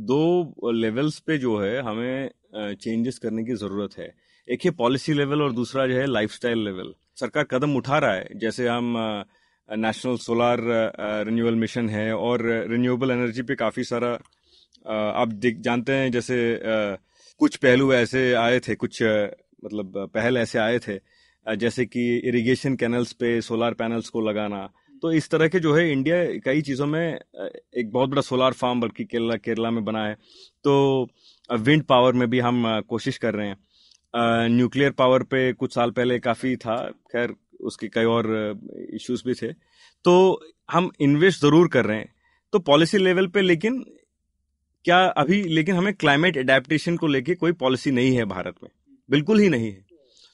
दो लेवल्स पे जो है हमें चेंजेस करने की ज़रूरत है। एक है पॉलिसी लेवल और दूसरा जो है लाइफस्टाइल लेवल सरकार कदम उठा रहा है। जैसे हम नेशनल सोलार रिन्यूअल मिशन है और रिन्यूएबल एनर्जी पे काफ़ी सारा आप जानते हैं जैसे कुछ पहलू ऐसे आए थे, कुछ मतलब पहल ऐसे आए थे। जैसे कि इरिगेशन कैनल्स पे सोलार पैनल्स को लगाना तो इस तरह के जो है इंडिया कई चीज़ों में एक बहुत बड़ा सोलार फार्म बल्कि केरला केरला में बना है। तो विंड पावर में भी हम कोशिश कर रहे हैं। न्यूक्लियर पावर पे कुछ साल पहले काफ़ी था, खैर उसके कई और इश्यूज़ भी थे। तो हम इन्वेस्ट ज़रूर कर रहे हैं। तो पॉलिसी लेवल पे लेकिन क्या अभी, लेकिन हमें क्लाइमेट एडेप्टेशन को लेके कोई पॉलिसी नहीं है भारत में। बिल्कुल ही नहीं है।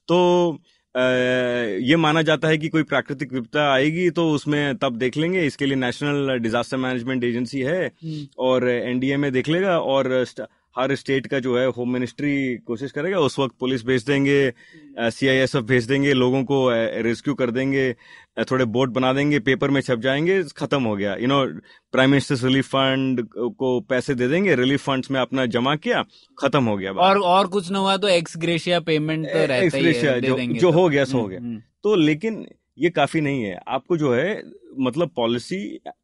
तो ये माना जाता है कि कोई प्राकृतिक विपदा आएगी तो उसमें तब देख लेंगे इसके लिए नेशनल डिजास्टर मैनेजमेंट एजेंसी है हम्म। और एनडीए में देख लेगा और हर स्टेट का जो है होम मिनिस्ट्री कोशिश करेगा उस वक्त पुलिस भेज देंगे सीआईएसएफ भेज देंगे लोगों को रेस्क्यू कर देंगे थोड़े बोट बना देंगे पेपर में छप जाएँगे खत्म हो गया you know prime minister's relief fund को पैसे दे देंगे रिलीफ फंड्स में अपना जमा किया खत्म हो गया और और कुछ ना हुआ तो एक्स ग्रेशिया पेमेंट तो रहता ही है, जो, जो तो। हो गया सो हो गया हम्म, हम्म। तो लेकिन ये काफ़ी नहीं है। आपको जो है मतलब policy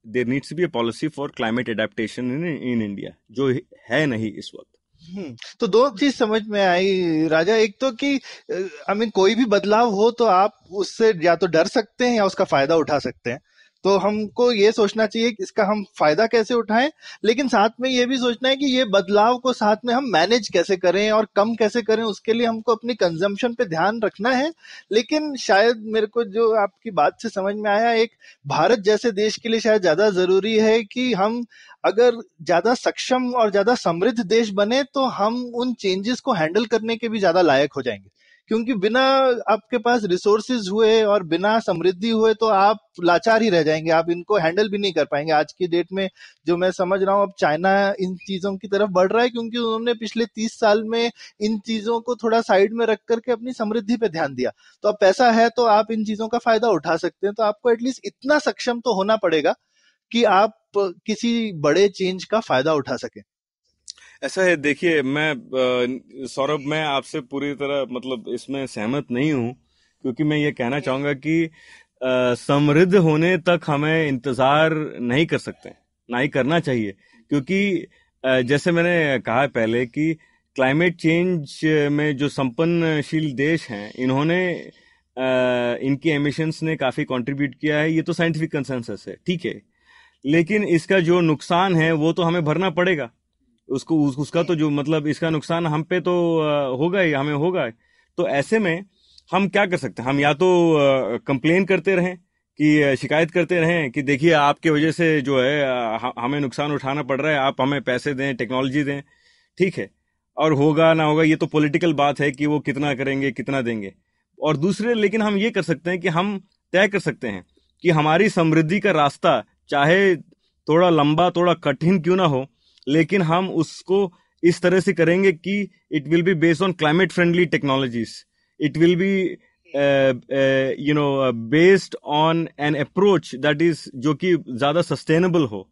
there needs be a policy for climate adaptation in in India जो है नहीं इस वक्त। हम्म, तो दो चीज़ समझ में आई राजा। एक तो कि आई मीन कोई भी बदलाव हो तो आप उससे या तो डर सकते हैं या उसका फ़ायदा उठा सकते हैं। तो हमको ये सोचना चाहिए कि इसका हम फ़ायदा कैसे उठाएँ, लेकिन साथ में ये भी सोचना है कि ये बदलाव को साथ में हम मैनेज कैसे करें और कम कैसे करें, उसके लिए हमको अपनी कंजम्पशन पे ध्यान रखना है। लेकिन शायद मेरे को जो आपकी बात से समझ में आया, एक भारत जैसे देश के लिए शायद ज़्यादा ज़रूरी है कि हम अगर ज़्यादा सक्षम और ज़्यादा समृद्ध देश बने तो हम उन चेंजेस को हैंडल करने के भी ज़्यादा लायक हो जाएँगे। क्योंकि बिना आपके पास रिसोर्सेज हुए और बिना समृद्धि हुए तो आप लाचार ही रह जाएँगे। आप इनको हैंडल भी नहीं कर पाएँगे। आज की डेट में जो मैं समझ रहा हूँ, अब चाइना इन चीज़ों की तरफ़ बढ़ रहा है क्योंकि उन्होंने पिछले तीस साल में इन चीज़ों को थोड़ा साइड में रख करके अपनी समृद्धि पे ध्यान दिया। तो अब पैसा है तो आप इन चीज़ों का फ़ायदा उठा सकते हैं। तो आपको एटलीस्ट इतना सक्षम तो होना पड़ेगा कि आप किसी बड़े चेंज का फ़ायदा उठा सकें। ऐसा है देखिए मैं सौरभ मैं आपसे पूरी तरह मतलब इसमें सहमत नहीं हूँ क्योंकि मैं ये कहना चाहूँगा कि समृद्ध होने तक हमें इंतज़ार नहीं कर सकते ना ही करना चाहिए क्योंकि जैसे मैंने कहा पहले कि क्लाइमेट चेंज में जो संपन्नशील देश हैं इन्होंने इनकी एमिशंस ने काफ़ी कंट्रीब्यूट किया है ये तो साइंटिफिक कंसेंसस है ठीक है लेकिन इसका जो नुकसान है वो तो हमें भरना पड़ेगा। उसको उस, उसका तो जो मतलब इसका नुकसान हम पे तो होगा ही हमें होगा तो ऐसे में हम क्या कर सकते हैं? हम या तो कंप्लेन करते रहें कि शिकायत करते रहें कि देखिए आपके वजह से जो है हमें नुकसान उठाना पड़ रहा है आप हमें पैसे दें टेक्नोलॉजी दें। ठीक है और होगा ना होगा ये तो पॉलिटिकल बात है कि वो कितना करेंगे कितना देंगे। और दूसरे लेकिन हम ये कर सकते हैं कि हम तय कर सकते हैं कि हमारी समृद्धि का रास्ता चाहे थोड़ा लंबा थोड़ा कठिन क्यों ना हो लेकिन हम उसको इस तरह से करेंगे कि it will be based on climate friendly technologies it will be you know based on an approach that is जो कि ज़्यादा सस्टेनेबल हो.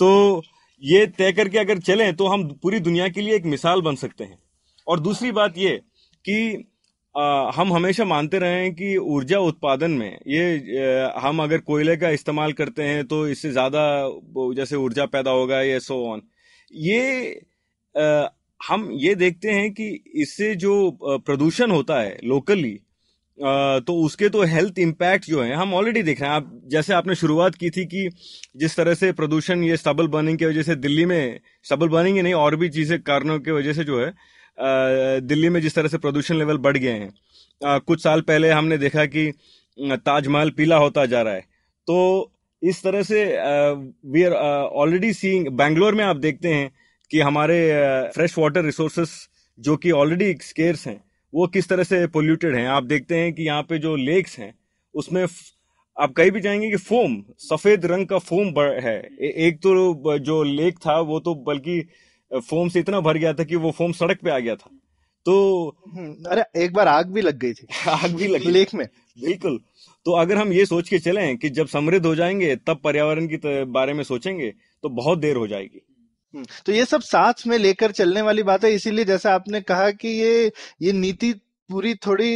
तो ये तय करके अगर चलें तो हम पूरी दुनिया के लिए एक मिसाल बन सकते हैं. और दूसरी बात ये कि आ, हम हमेशा मानते रहे हैं कि ऊर्जा उत्पादन में ये आ, हम अगर कोयले का इस्तेमाल करते हैं तो इससे ज़्यादा जैसे ऊर्जा पैदा होगा ये सो ऑन ये आ, हम ये देखते हैं कि इससे जो प्रदूषण होता है लोकली तो उसके तो हेल्थ इम्पैक्ट जो है हम ऑलरेडी देख रहे हैं। आप जैसे आपने शुरुआत की थी कि जिस तरह से प्रदूषण ये स्टबल बर्निंग की वजह से दिल्ली में स्टबल बर्निंग ही नहीं और भी चीज़ें कारणों की वजह से जो है दिल्ली में जिस तरह से प्रदूषण लेवल बढ़ गए हैं कुछ साल पहले हमने देखा कि ताजमहल पीला होता जा रहा है। तो इस तरह से we are already seeing Bangalore में आप देखते हैं कि हमारे फ्रेश वाटर रिसोर्सेस जो कि ऑलरेडी स्केर्स हैं वो किस तरह से पोल्यूटेड हैं। आप देखते हैं कि यहाँ पे जो लेक्स हैं उसमें आप कहीं भी जाएँगे कि फोम सफ़ेद रंग का फोम है। ए, एक तो जो लेक था वो तो बल्कि फोम से इतना भर गया था कि वो फोम सड़क पे आ गया था। तो हम्म, अरे एक बार आग भी लग गई थी। [laughs] आग भी लगी। लेक में। बिल्कुल। तो अगर हम ये सोच के चले कि जब समृद्ध हो जाएँगे तब पर्यावरण के बारे में सोचेंगे तो बहुत देर हो जाएगी। हम्म, तो ये सब साथ में लेकर चलने वाली बात है इसीलिए जैसा आपने कहा कि ये ये नीति पूरी थोड़ी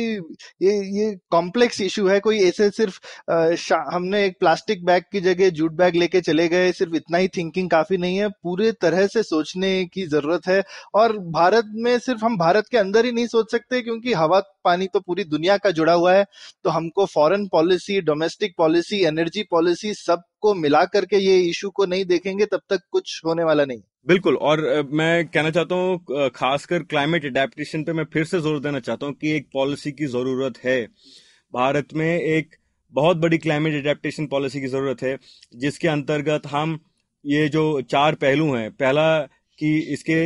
ये ये कॉम्प्लेक्स इशू है कोई ऐसे सिर्फ़ आ, हमने एक प्लास्टिक बैग की जगह जूट बैग लेके चले गए सिर्फ़ इतना ही थिंकिंग काफ़ी नहीं है। पूरे तरह से सोचने की ज़रूरत है और भारत में सिर्फ़ हम भारत के अंदर ही नहीं सोच सकते क्योंकि हवा पानी तो पूरी दुनिया का जुड़ा हुआ है। तो हमको foreign policy domestic policy energy policy सबको मिला करके ये इशू को नहीं देखेंगे तब तक कुछ होने वाला नहीं बिल्कुल, और मैं कहना चाहता हूँ खासकर क्लाइमेट अडेप्टेशन पे मैं फिर से ज़ोर देना चाहता हूँ कि एक पॉलिसी की ज़रूरत है। भारत में एक बहुत बड़ी क्लाइमेट अडेप्टेशन पॉलिसी की ज़रूरत है, जिसके अंतर्गत हम ये जो चार पहलू हैं, पहला कि इसके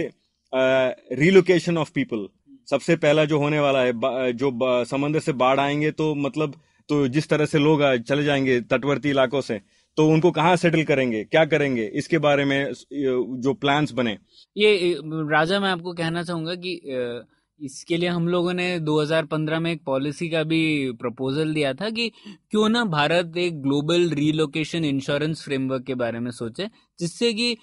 रिलोकेशन ऑफ़ पीपल सबसे पहला जो होने वाला है जो समंदर से बाढ़ आएँगे तो मतलब तो जिस तरह से लोग चले जाएँगे तटवर्ती इलाकों से तो उनको कहाँ सेटल करेंगे? क्या करेंगे? इसके बारे में जो प्लान्स बने। ये राजा, मैं आपको कहना चाहूँगा कि इसके लिए हम लोगों ने 2015 में एक पॉलिसी का भी प्रपोजल दिया था कि क्यों ना भारत एक ग्लोबल रीलोकेशन इंश्योरेंस फ्रेमवर्क के बारे में सोचे, जिससे कि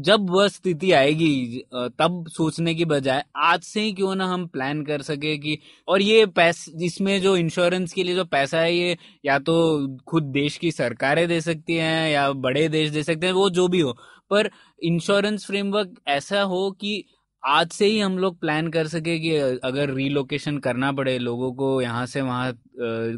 जब वह स्थिति आएगी तब सोचने की बजाय आज से ही क्यों ना हम प्लान कर सके कि, और ये पैसे इसमें जो इंश्योरेंस के लिए जो पैसा है, ये या तो खुद देश की सरकारें दे सकती हैं या बड़े देश दे सकते हैं, वो जो भी हो, पर इंश्योरेंस फ्रेमवर्क ऐसा हो कि आज से ही हम लोग प्लान कर सके कि अगर रीलोकेशन करना पड़े, लोगों को यहाँ से वहाँ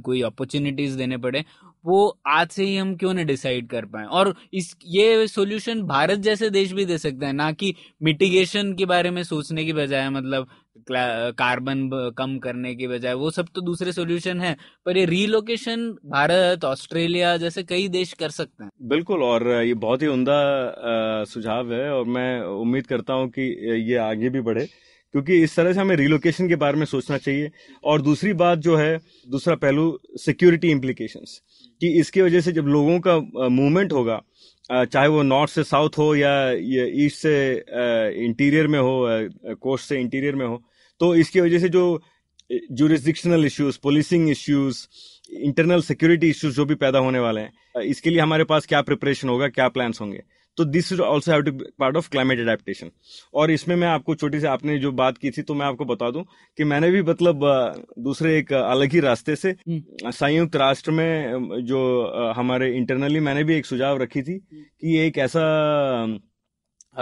कोई अपॉर्चुनिटीज़ देने पड़े, वो आज से ही हम क्यों ना डिसाइड कर पाए? और इस, ये सॉल्यूशन भारत जैसे देश भी दे सकते हैं, ना कि मिटिगेशन के बारे में सोचने की बजाय मतलब कार्बन कम करने की बजाय, वो सब तो दूसरे सॉल्यूशन है, पर ये रीलोकेशन भारत, ऑस्ट्रेलिया जैसे कई देश कर सकते हैं। बिल्कुल, और ये बहुत ही उमदा सुझाव है, और मैं उम्मीद करता हूँ कि ये आगे भी बढ़े, क्योंकि इस तरह से हमें रिलोकेशन के बारे में सोचना चाहिए, और दूसरी बात जो है, दूसरा पहलू सिक्योरिटी इम्प्लीकेशंस कि इसकी वजह से जब लोगों का मूवमेंट होगा चाहे वो नॉर्थ से साउथ हो या ईस्ट से इंटीरियर में हो कोस्ट से इंटीरियर में हो तो इसकी वजह से जो jurisdictional issues policing issues internal security issues जो भी पैदा होने वाले हैं इसके लिए हमारे पास क्या प्रिपरेशन होगा, क्या प्लान्स होंगे? तो this is also have to part of climate adaptation और इसमें मैं आपको छोटी सी आपने जो बात की थी तो मैं आपको बता दूँ कि मैंने भी मतलब दूसरे एक अलग ही रास्ते से हम्म। संयुक्त राष्ट्र में जो हमारे इंटरनली मैंने भी एक सुझाव रखी थी कि एक ऐसा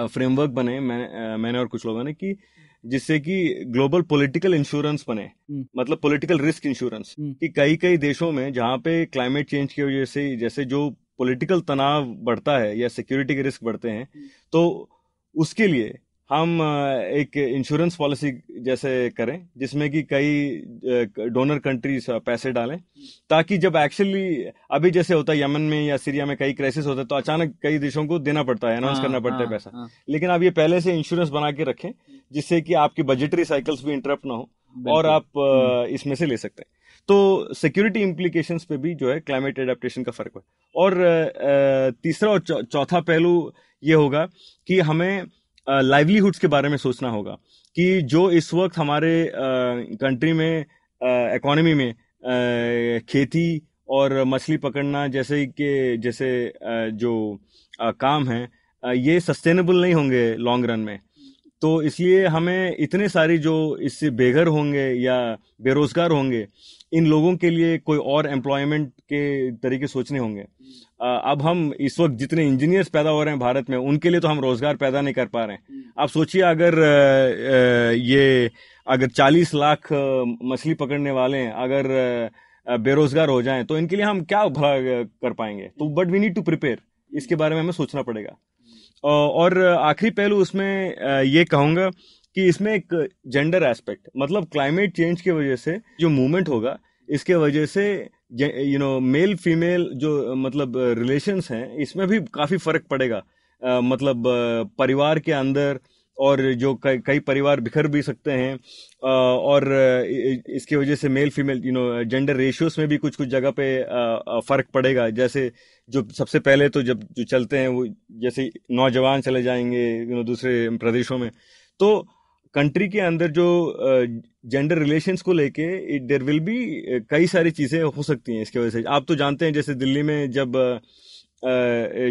फ्रेमवर्क बने मैं, मैंने और कुछ लोगों ने कि जिससे कि ग्लोबल पॉलिटिकल इंश्योरेंस बने हम्म। मतलब पॉलिटिकल रिस्क इंश्योरेंस कि कई कई देशों में जहाँ पे क्लाइमेट चेंज की वजह से जैसे जो पॉलिटिकल तनाव बढ़ता है या सिक्योरिटी के रिस्क बढ़ते हैं तो उसके लिए हम एक इंश्योरेंस पॉलिसी जैसे करें जिसमें कि कई डोनर कंट्रीज़ पैसे डालें ताकि जब एक्चुअली अभी जैसे होता है यमन में या सीरिया में कई क्राइसिस होते हैं तो अचानक कई देशों को देना पड़ता है अनाउंस हाँ, करना पड़ता है हाँ, पैसा। हाँ. लेकिन आप ये पहले से इंश्योरेंस बना के रखें जिससे कि आपकी बजटरी साइकिल्स भी इंटरप्ट ना हो और आप इसमें से ले सकते हैं। तो सिक्योरिटी इम्प्लीकेशंस पे भी जो है क्लाइमेट एडेप्टेशन का फ़र्क है। और तीसरा और चौथा पहलू ये होगा कि हमें लाइवलीहुड्स के बारे में सोचना होगा कि जो इस वक्त हमारे कंट्री में इकोनॉमी में खेती और मछली पकड़ना जैसे कि, जैसे जो काम है ये सस्टेनेबल नहीं होंगे लॉन्ग रन में। तो इसलिए हमें इतने सारी जो इससे बेघर होंगे या बेरोजगार होंगे इन लोगों के लिए कोई और एम्प्लॉयमेंट के तरीके सोचने होंगे। अब हम इस वक्त जितने इंजीनियर्स पैदा हो रहे हैं भारत में उनके लिए तो हम रोज़गार पैदा नहीं कर पा रहे हैं। आप सोचिए अगर ये अगर 40 लाख मछली पकड़ने वाले हैं अगर बेरोजगार हो जाएँ तो इनके लिए हम क्या भला कर पाएँगे? तो but we need to prepare इसके बारे में हमें सोचना पड़ेगा। और आखिरी पहलू उसमें ये कहूँगा कि इसमें एक जेंडर एस्पेक्ट मतलब क्लाइमेट चेंज की वजह से जो मूवमेंट होगा, इसके वजह से यू नो मेल फीमेल जो मतलब रिलेशंस हैं, इसमें भी काफ़ी फ़र्क पड़ेगा। मतलब परिवार के अंदर और जो कई परिवार बिखर भी सकते हैं और इसकी वजह से male female you know gender ratios में भी कुछ कुछ जगह पे फ़र्क पड़ेगा। जैसे जो सबसे पहले तो जब जो चलते हैं वो, जैसे नौजवान चले जाएँगे यू नो दूसरे प्रदेशों में तो कंट्री के अंदर जो जेंडर रिलेशंस को लेके देर विल बी कई सारी चीज़ें हो सकती हैं इसके वजह से। आप तो जानते हैं जैसे दिल्ली में जब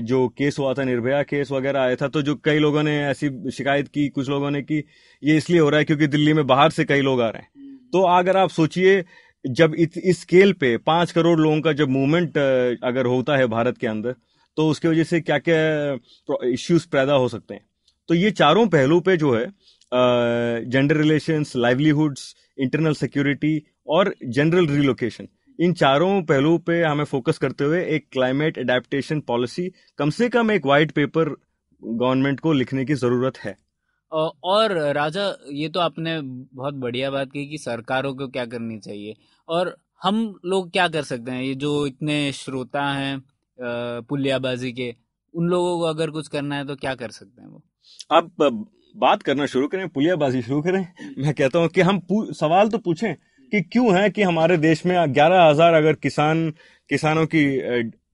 जो केस हुआ था, निर्भया केस वगैरह आया था तो जो कई लोगों ने ऐसी शिकायत की, कुछ लोगों ने की, ये इसलिए हो रहा है क्योंकि दिल्ली में बाहर से कई लोग आ रहे हैं। तो अगर आप सोचिए, जब इस स्केल पे पाँच करोड़ लोगों का जब मूवमेंट अगर होता है भारत के अंदर तो उसकी वजह से क्या क्या इश्यूज़ पैदा हो सकते हैं। तो ये चारों पहलू पे जो है gender relations livelihoods internal security और जनरल रिलोकेशन इन चारों पहलुओं पे हमें फोकस करते हुए एक क्लाइमेट एडेप्टेशन पॉलिसी कम से कम एक वाइट पेपर गवर्नमेंट को लिखने की ज़रूरत है। और राजा ये तो आपने बहुत बढ़िया बात की कि सरकारों को क्या करनी चाहिए। और हम लोग क्या कर सकते हैं? ये जो इतने श्रोता हैं पुलियाबाजी के उन लोगों को अगर कुछ करना है तो क्या कर सकते हैं वो? आप बात करना शुरू करें, पुलियाबाजी शुरू करें। मैं कहता हूँ कि हम सवाल तो पूछें कि क्यों है कि हमारे देश में ग्यारह हज़ार अगर किसान, किसानों की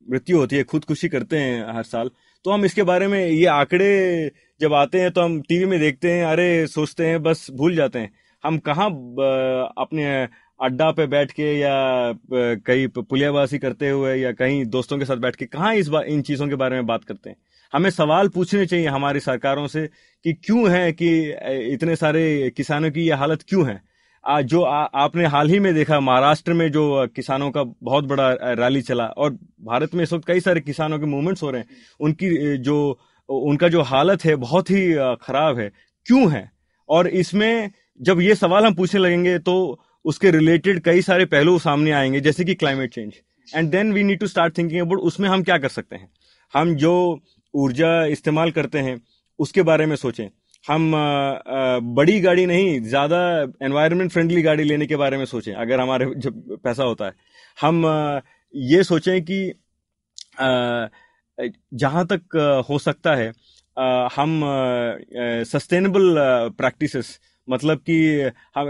मृत्यु होती है, खुदकुशी करते हैं हर साल तो हम इसके बारे में ये आंकड़े जब आते हैं तो हम टीवी में देखते हैं, अरे सोचते हैं, बस भूल जाते हैं। हम कहाँ अपने अड्डा पे बैठ के या कहीं पुलियाबाजी करते हुए या कहीं दोस्तों के साथ बैठ के कहाँ इस बार इन चीज़ों के बारे में बात करते हैं? हमें सवाल पूछने चाहिए हमारी सरकारों से कि क्यों है कि इतने सारे किसानों की ये हालत क्यों है? आज जो आ, आपने हाल ही में देखा महाराष्ट्र में जो किसानों का बहुत बड़ा रैली चला और भारत में इस वक्त कई सारे किसानों के मूवमेंट्स हो रहे हैं। उनकी जो उनका जो हालत है बहुत ही खराब है। क्यों है? और इसमें जब ये सवाल हम पूछने लगेंगे तो उसके रिलेटेड कई सारे पहलू सामने आएँगे जैसे कि climate change. And then we need to start thinking about उसमें हम क्या कर सकते हैं? हम जो ऊर्जा इस्तेमाल करते हैं, उसके बारे में सोचें। हम बड़ी गाड़ी नहीं, ज़्यादा एनवायरमेंट फ्रेंडली गाड़ी लेने के बारे में सोचें, अगर हमारे [laughs] जब पैसा होता है। हम ये सोचें कि जहाँ तक हो सकता है हम सस्टेनेबल प्रैक्टिसेस मतलब कि, हम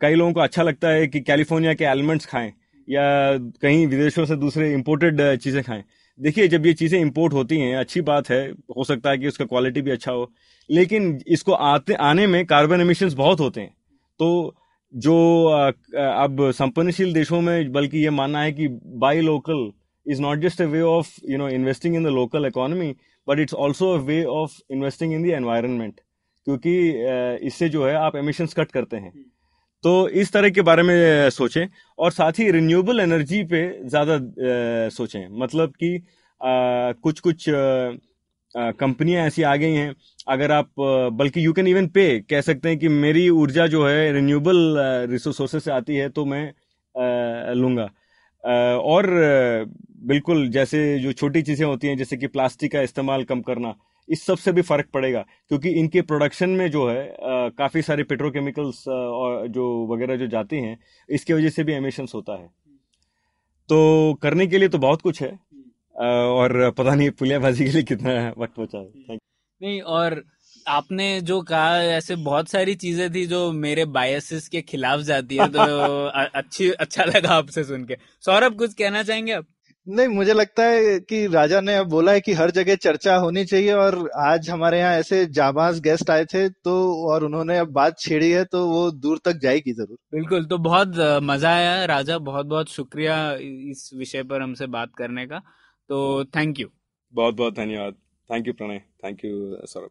कई लोगों को अच्छा लगता है कि कैलिफ़ोर्निया के एलिमेंट्स खाएँ, या कहीं विदेशों से दूसरे इंपोर्टेड चीज़ें खाएँ। देखिए, जब ये चीज़ें इंपोर्ट होती हैं, अच्छी बात है, हो सकता है कि उसका क्वालिटी भी अच्छा हो, लेकिन इसको आते, आने में कार्बन एमिशन बहुत होते हैं। तो जो अब संपन्नशील देशों में, बल्कि ये मानना है कि buy local is not just a way of you know investing in the local economy but it's also a way of investing in the environment क्योंकि इससे जो है आप एमिशंस कट करते हैं। तो इस तरह के बारे में सोचें और साथ ही रिन्यूएबल एनर्जी पे ज़्यादा सोचें। मतलब कि कुछ कुछ कंपनियाँ ऐसी आ गई हैं। अगर आप बल्कि यू कैन इवन पे कह सकते हैं कि मेरी ऊर्जा जो है रिन्यूएबल रिसोर्सेस से आती है तो मैं लूँगा। और बिल्कुल जैसे जो छोटी चीज़ें होती हैं जैसे कि प्लास्टिक का इस्तेमाल कम करना इस सबसे भी फ़र्क पड़ेगा क्योंकि इनके प्रोडक्शन में जो है काफ़ी सारे पेट्रोकेमिकल्स और जो वगैरह जो जाती हैं इसकी वजह से भी एमिशंस होता है। तो करने के लिए तो बहुत कुछ है और पता नहीं पुलियाबाजी के लिए कितना वक्त बचा है। नहीं और आपने जो कहा ऐसे बहुत सारी चीज़ें थी जो मेरे बायसेस के खिलाफ जाती है तो [laughs] अच्छी अच्छा लगा आपसे सुन के। सौरभ कुछ कहना चाहेंगे आप? नहीं मुझे लगता है कि राजा ने अब बोला है कि हर जगह चर्चा होनी चाहिए और आज हमारे यहाँ ऐसे जाबाज गेस्ट आए थे तो और उन्होंने अब बात छेड़ी है तो वो दूर तक जाएगी ज़रूर। बिल्कुल तो बहुत मज़ा आया राजा बहुत बहुत शुक्रिया इस विषय पर हमसे बात करने का। तो थैंक यू बहुत बहुत धन्यवाद। Thank you Pranay. Thank you Saurabh.